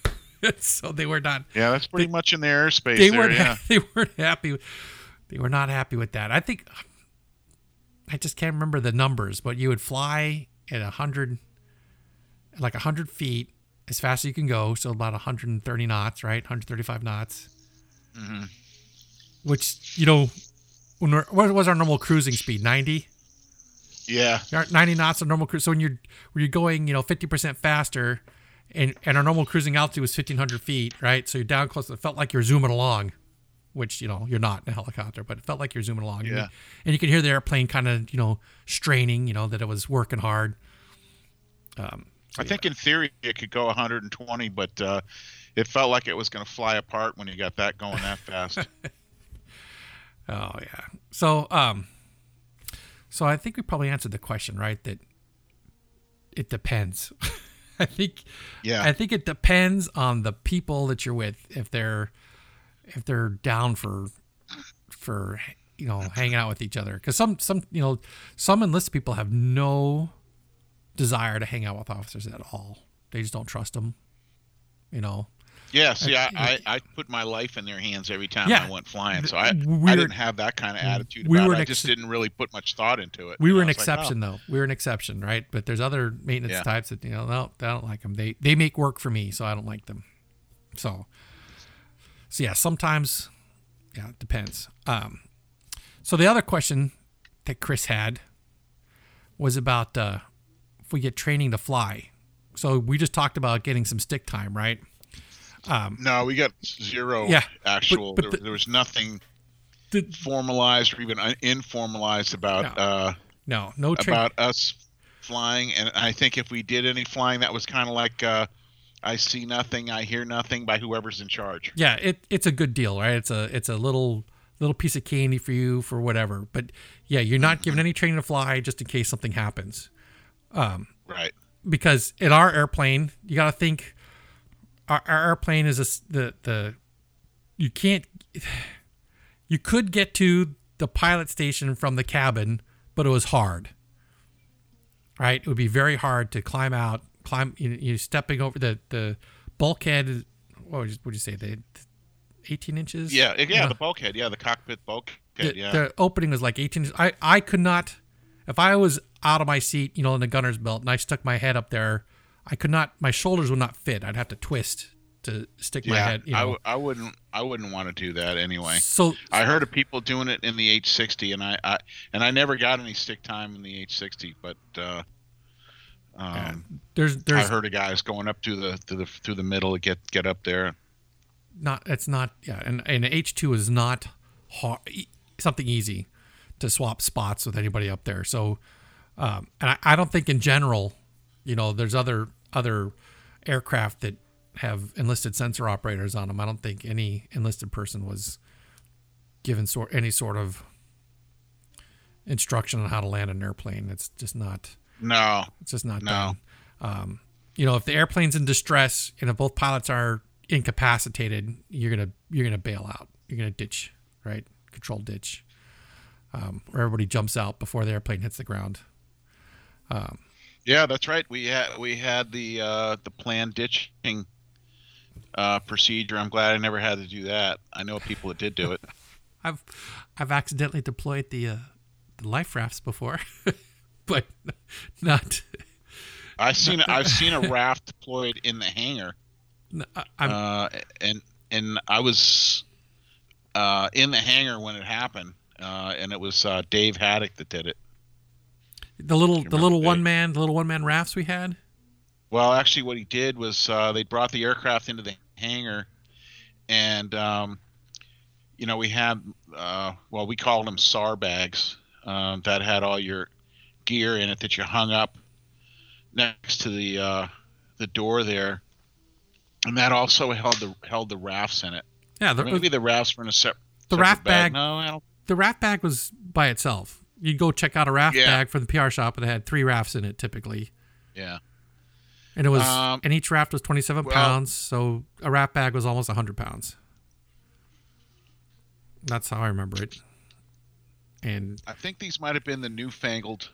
so they were not. Yeah, that's pretty they, much in their airspace. They there, weren't. Yeah. They weren't happy. They were not happy with that. I think. I just can't remember the numbers, but you would fly at a hundred, like a hundred feet, as fast as you can go. So about 130 knots, right? 135 knots. Mm-hmm. Which you know, when what was our normal cruising speed? 90. Yeah. 90 knots of normal cruise. So when you're when you're going, you know, 50% faster, and and our normal cruising altitude was 1500 feet, right? So you're down close. It felt like you're zooming along, which you know you're not in a helicopter, but it felt like you're zooming along. Yeah. And you could hear the airplane kind of you know straining, you know that it was working hard. Um, I think in theory it could go 120, but uh, it felt like it was going to fly apart when you got that going that fast. oh yeah. So um, so I think we probably answered the question right that it depends. I think yeah. I think it depends on the people that you're with if they're if they're down for for you know hanging out with each other because some some you know some enlisted people have no desire to hang out with officers at all. They just don't trust them. You know. Yeah, see, I, I, I, put my life in their hands every time yeah, I went flying, so I, we I didn't have that kind of attitude. We were it. I just didn't really put much thought into it. We were an exception, like, oh. though. We were an exception, right? But there's other maintenance yeah. types that you know, no, I don't like them. They they make work for me, so I don't like them. So, so yeah, sometimes, yeah, it depends. Um, so the other question that Chris had was about uh, if we get training to fly. So we just talked about getting some stick time, right? Um, no, we got zero yeah, actual. But, but there, the, there, was nothing the, formalized or even informalized about no, uh, no, no tra- about us flying. And I think if we did any flying, that was kind of like uh, I see nothing, I hear nothing by whoever's in charge. Yeah, it, it's a good deal, right? It's a it's a little little piece of candy for you for whatever. But yeah, you're not given any training to fly just in case something happens. Um, right. Because in our airplane, you got to think our, our airplane is a, the the you can't you could get to the pilot station from the cabin, but it was hard. Right, it would be very hard to climb out. Climb you, you stepping over the the bulkhead. What would you, would you say? The 18 inches. Yeah, yeah, the bulkhead. Yeah, the cockpit bulkhead. The, yeah, the opening was like 18 inches. I I could not. If I was out of my seat, you know, in the gunner's belt, and I stuck my head up there, I could not. My shoulders would not fit. I'd have to twist to stick yeah, my head. You know. I, w- I wouldn't. I wouldn't want to do that anyway. So I heard of people doing it in the H60, and I, I and I never got any stick time in the H60, but. uh um, there's, there's. I heard of guys going up to the to the through the middle to get get up there. Not it's not yeah, and and H two is not hard, something easy to swap spots with anybody up there. So, um, and I, I don't think in general, you know, there's other other aircraft that have enlisted sensor operators on them. I don't think any enlisted person was given sort any sort of instruction on how to land an airplane. It's just not. No. It's just not no. done. Um, you know, if the airplane's in distress and if both pilots are incapacitated, you're gonna you're gonna bail out. You're gonna ditch, right? Control ditch, um, where everybody jumps out before the airplane hits the ground. Um, yeah, that's right. We had we had the uh, the planned ditching uh, procedure. I'm glad I never had to do that. I know people that did do it. I've I've accidentally deployed the, uh, the life rafts before, but not. I've seen I've seen a raft deployed in the hangar. No, uh, and and I was uh, in the hangar when it happened, uh, and it was uh, Dave Haddock that did it. The little the little Dave? one man the little one man rafts we had. Well, actually, what he did was uh, they brought the aircraft into the hangar, and um, you know we had uh, well we called them SAR bags um, that had all your gear in it that you hung up next to the uh, the door there, and that also held the held the rafts in it. Yeah, the, maybe the rafts were in a separate. The raft bag. bag. No, I don't. The raft bag was by itself. You'd go check out a raft yeah. bag from the PR shop, and it had three rafts in it typically. Yeah. And it was, um, and each raft was 27 well, pounds, so a raft bag was almost 100 pounds. That's how I remember it. and I think these might have been the newfangled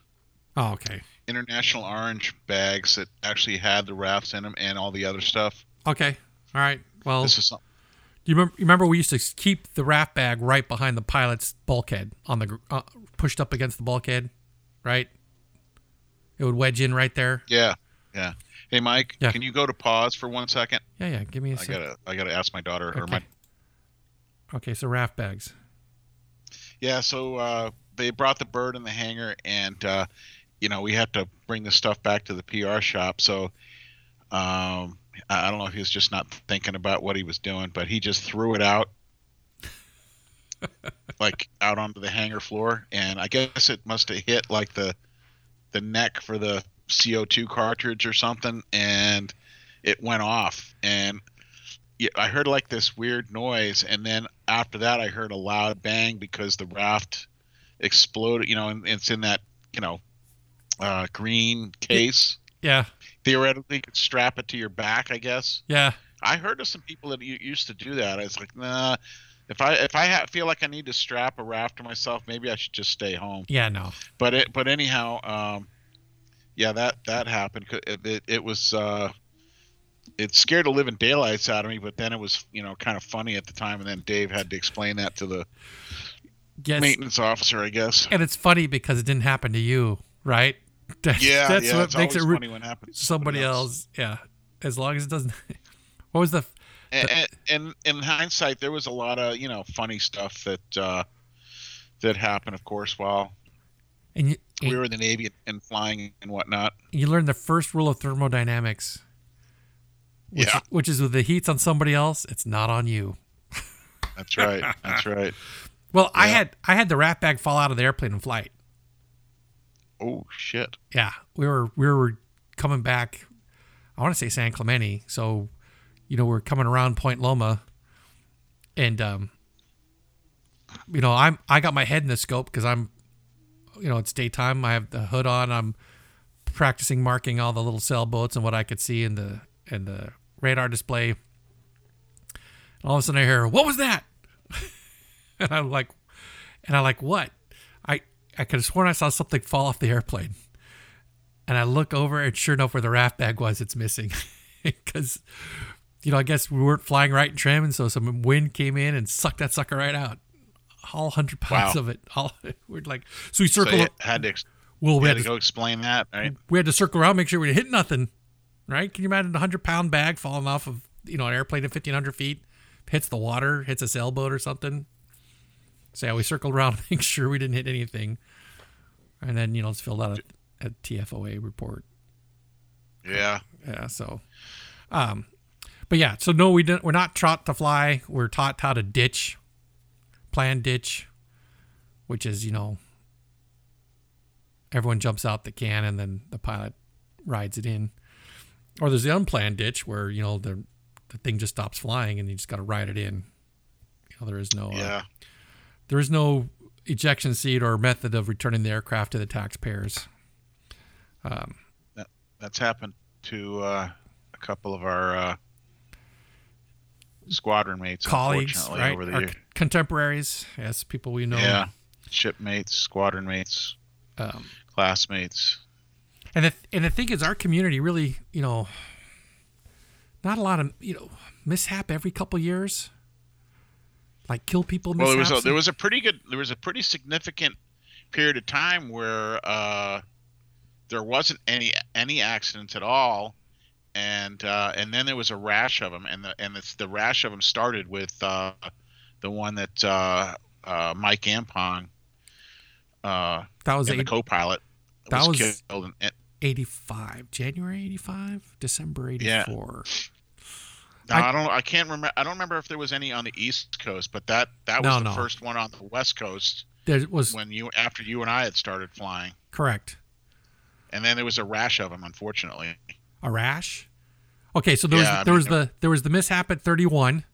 oh, okay, international orange bags that actually had the rafts in them and all the other stuff. okay, all right. Well, This is something. you remember, you remember we used to keep the raft bag right behind the pilot's bulkhead on the uh, pushed up against the bulkhead, right? It would wedge in right there. Yeah, yeah. Hey, Mike, Yeah. can you go to pause for one second? Yeah, yeah. Give me a I second. gotta, I gotta ask my daughter or Okay. my Okay, so raft bags. Yeah, so uh, they brought the bird in the hangar, and uh, you know we had to bring the stuff back to the PR shop. So um, I don't know if he was just not thinking about what he was doing, but he just threw it out, like out onto the hangar floor, and I guess it must have hit like the the neck for the CO2 cartridge or something, and it went off, and I heard like this weird noise, and then after that, I heard a loud bang because the raft exploded. You know, and it's in that you know uh, green case. Yeah, Theoretically, you could strap it to your back, I guess. yeah. I heard of some people that used to do that. I was like, nah. If I if I ha- feel like I need to strap a raft to myself, maybe I should just stay home. Yeah, no. But it but anyhow, um, yeah, that that happened. It, it, it was uh, it scared the living daylights out of me. But then it was you know kind of funny at the time, and then Dave had to explain that to the Yes. maintenance officer, I guess. And it's funny because it didn't happen to you, right? That's, Yeah, that's yeah, what makes it re- funny when it happens to somebody else. Yeah, as long as it doesn't. what was the? And, and, and in hindsight, there was a lot of you know funny stuff that uh, that happened, of course, while And you, we and were in the Navy and flying and whatnot. you learn the first rule of thermodynamics. Which, Yeah. Which is with the heat's on somebody else, it's not on you. That's right. That's right. Well, I had I had the rat bag fall out of the airplane in flight. Oh shit. Yeah, we were we were coming back. I want to say San Clemente. So, you know, we're coming around Point Loma, and um, you know, I'm I got my head in the scope because I'm, you know, it's daytime. I have the hood on. I'm practicing marking all the little sailboats and what I could see in the in the radar display. And all of a sudden, I hear, "What was that?" and I'm like, and I'm like, "What?" I could have sworn I saw something fall off the airplane. And I look over, and sure enough, where the raft bag was, it's missing. Because, you know, I guess we weren't flying right in trim, and so some wind came in and sucked that sucker right out. All hundred pounds Wow. of it. All we're like, so we So circled. you had to, ex- well, we had had to go explain that, right? we had to circle around, make sure we didn't hit nothing. Right? Can you imagine a hundred pound bag falling off of you know an airplane at fifteen hundred feet, hits the water, hits a sailboat or something? So yeah, we circled around to make sure we didn't hit anything, and then you know it's filled out a, a TFOA report. Yeah. Yeah. So, um, but yeah. So no, we didn't. We're not taught to fly. We're taught how to ditch, plan ditch, which is you know, everyone jumps out the can, and then the pilot rides it in. Or there's the unplanned ditch where you know the the thing just stops flying and you just got to ride it in. You know, there is no uh, Yeah. There is no ejection seat or method of returning the aircraft to the taxpayers. That's happened to uh, a couple of our uh, squadron mates, Colleagues, right? over the Our year. contemporaries, yes, people we know. Yeah. Shipmates, squadron mates, Um, classmates. And the and the thing is, our community really, you know, not a lot of you know mishap every couple years, like kill people. Well, there was a, there was a pretty good, there was a pretty significant period of time where uh, there wasn't any any accidents at all, and uh, and then there was a rash of them, and the and it's the rash of them started with uh, the one that uh, uh, Mike Ampong, uh, that was the co-pilot, that was, was- killed. And, and, 85, January 85, December Yeah. 84. now, I- I, don't I can't remember I don't remember if there was any on the East Coast, but that that No, was the no. first one on the West Coast There was when you after you and I had started flying. correct and then there was a rash of them unfortunately a rash. Okay, so there Yeah, was I there mean, was the there was the mishap at 31,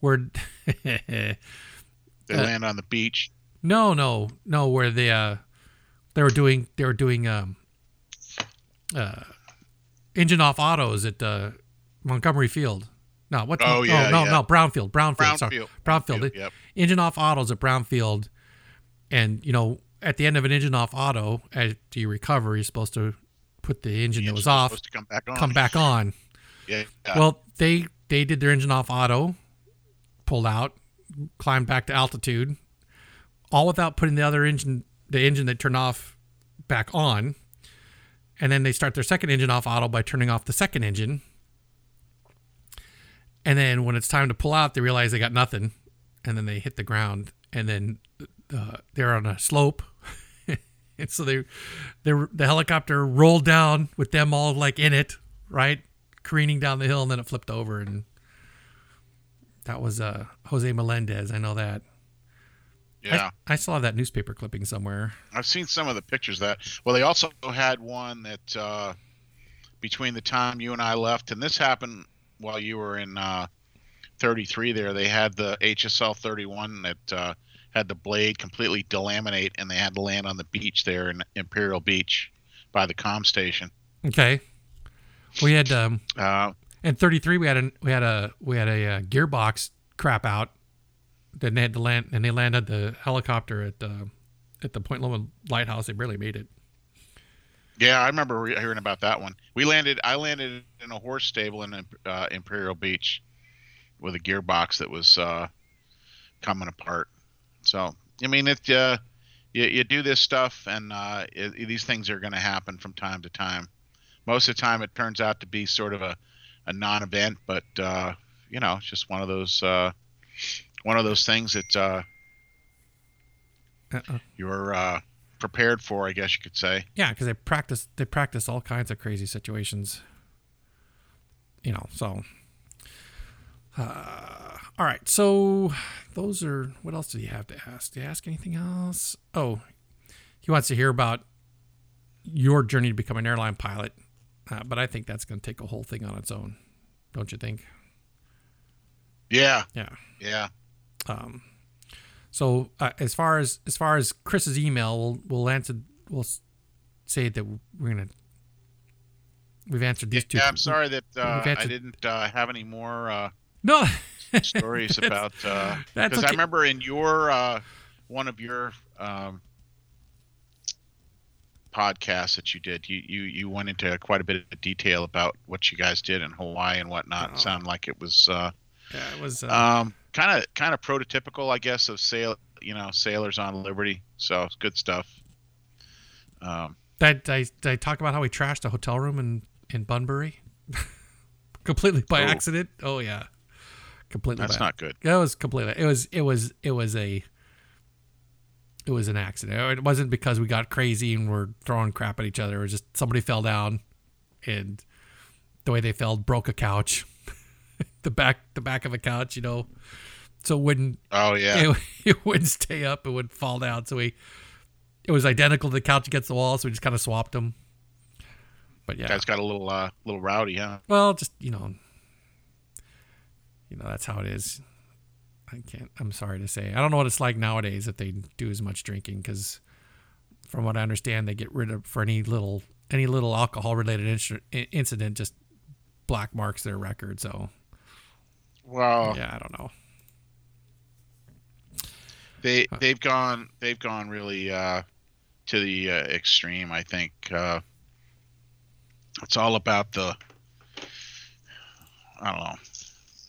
where they Uh, land on the beach no no no where they uh they were doing they were doing um uh engine off autos at uh Montgomery Field. No, what? Oh, oh, yeah, no, yeah. no, Brownfield, Brownfield, sorry, Brownfield. Brownfield. Yep. Engine off autos at Brownfield, And you know, at the end of an engine off auto, as you recover, you're supposed to put the engine The that was off come back on. come back on. Yeah. yeah. Well, they they did their engine off auto, pulled out, climbed back to altitude, all without putting the other engine, the engine that turned off, back on. And then they start their second engine off auto by turning off the second engine. And then when it's time to pull out, they realize they got nothing, and then they hit the ground, and then uh, they're on a slope. and so they, they, the helicopter rolled down with them all like in it, right, careening down the hill, and then it flipped over, and that was uh, Jose Melendez. I know that. yeah. I, I still have that newspaper clipping somewhere. I've seen some of the pictures that. Well, they also had one that uh, between the time you and I left, and this happened while you were in uh, 33 there, they had the HSL 31 that uh, had the blade completely delaminate, and they had to land on the beach there in Imperial Beach by the com station. Okay, we had um, Uh, in 33 we had a we had a we had a uh, gearbox crap out. Then they had to land, and they landed the helicopter at uh, at the Point Loma lighthouse. They barely made it. Yeah, I remember re- hearing about that one. We landed. I landed in a horse stable in uh, Imperial Beach with a gearbox that was uh, coming apart. So I mean, it uh, you, you do this stuff, and uh, it, these things are going to happen from time to time. Most of the time, it turns out to be sort of a, a non-event, but uh, you know, it's just one of those uh, one of those things that uh, Uh-uh. you're uh, prepared for, I guess you could say. Yeah, because they practice they practice all kinds of crazy situations. You know, so. Uh, all right, so those are what else did he have to ask? Did he ask anything else? Oh, he wants to hear about your journey to become an airline pilot, uh, but I think that's going to take a whole thing on its own, don't you think? Yeah, Yeah. yeah. Um, so uh, as far as as far as Chris's email, we'll we'll answer. We'll say that we're gonna. We've answered these two. Yeah, I'm sorry that uh, We've I didn't uh, have any more uh, No. stories about because that's I remember in your uh, one of your um, podcasts that you did, you, you you went into quite a bit of detail about what you guys did in Hawaii and whatnot. Oh. It sounded like it was uh, Yeah, it was. Uh, um, kind of kind of prototypical, I guess, of sail you know sailors on Liberty. So it's good stuff. Um, Did, did I, did I talk about how we trashed a hotel room in, in Bunbury? completely by Oh. accident. Oh yeah, completely. that's not good. It was completely. It was. It was. It was a. It was an accident. It wasn't because we got crazy and were throwing crap at each other. It was just somebody fell down, and the way they fell broke a couch, the back the back of a couch. You know, so it wouldn't Oh yeah. it, it wouldn't stay up. It would fall down. So we, it was identical to the couch against the wall. So we just kind of swapped them. But yeah, Guys got a little uh, little rowdy, huh? well, just you know, you know that's how it is. I can't. I'm sorry to say. I don't know what it's like nowadays if they do as much drinking because, from what I understand, they get rid of for any little any little alcohol related inci- incident just black marks their record. So Well, yeah, I don't know. they they've gone they've gone really uh, to the uh, extreme. I think uh, it's all about the I don't know.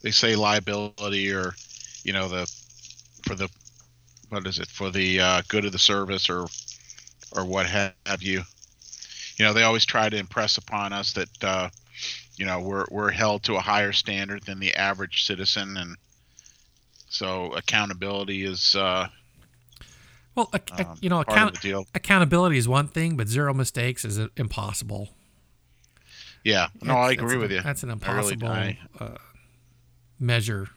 They say liability or you know the for the what is it for the uh, good of the service or or what have you. You know they always try to impress upon us that uh, you know we're we're held to a higher standard than the average citizen and so accountability is uh, Well, ac- ac- um, you know, part account- accountability is one thing, but zero mistakes is uh, impossible. Yeah, no, That's- I agree an- with you. That's an really- impossible I- uh, measure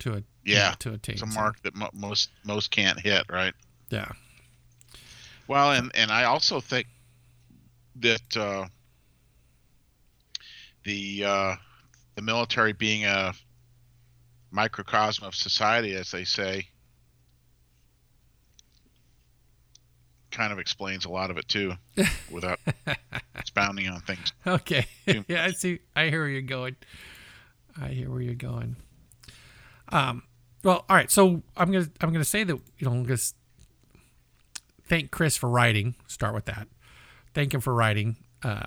to a Yeah, to attain. It's a so, mark that mo- most most can't hit, right? Yeah, Well, and and I also think that uh, the uh, the military being a microcosm of society, as they say, kind of explains a lot of it too, without expounding on things. Okay. Yeah. I see. I hear where you're going. I hear where you're going. Um. Well, all right. So I'm gonna I'm gonna say that you know I'm gonna thank Chris for writing. Start with that. Thank him for writing. Uh,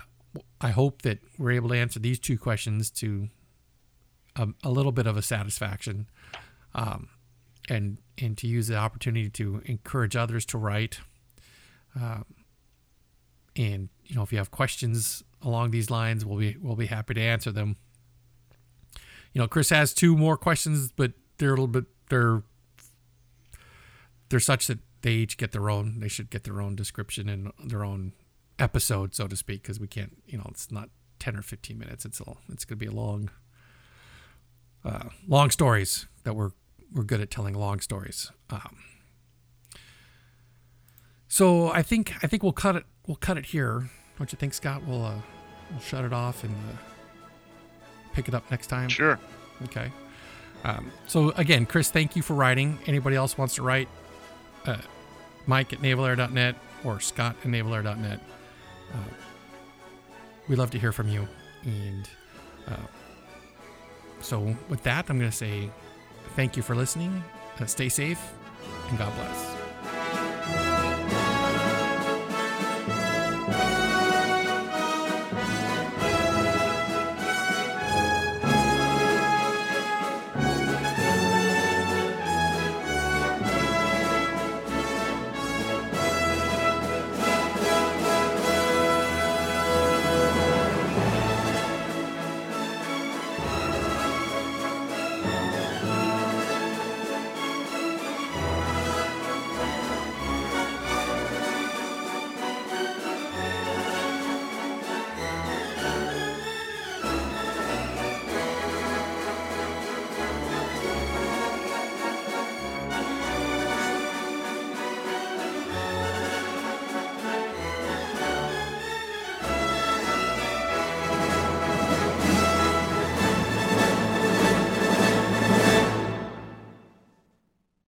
I hope that we're able to answer these two questions to a, a little bit of a satisfaction, um, and and to use the opportunity to encourage others to write. Um, and you know, if you have questions along these lines, we'll be we'll be happy to answer them. You know, Chris has two more questions, but they're a little bit they're they're such that they each get their own. They should get their own description and their own episode, so to speak, because we can't. You know, it's not ten or fifteen minutes. It's a it's going to be a long, uh, long stories that we're we're good at telling long stories. Um, so I think I think we'll cut it we'll cut it here. Don't you think, Scott? We'll uh, we'll shut it off and uh, pick it up next time. Sure. Okay. Um, so again, Chris, thank you for writing. Anybody else wants to write, uh, Mike at navalair.net or Scott at navalair.net. Uh, we love to hear from you. And uh, so with that, I'm going to say thank you for listening. Uh, stay safe and God bless.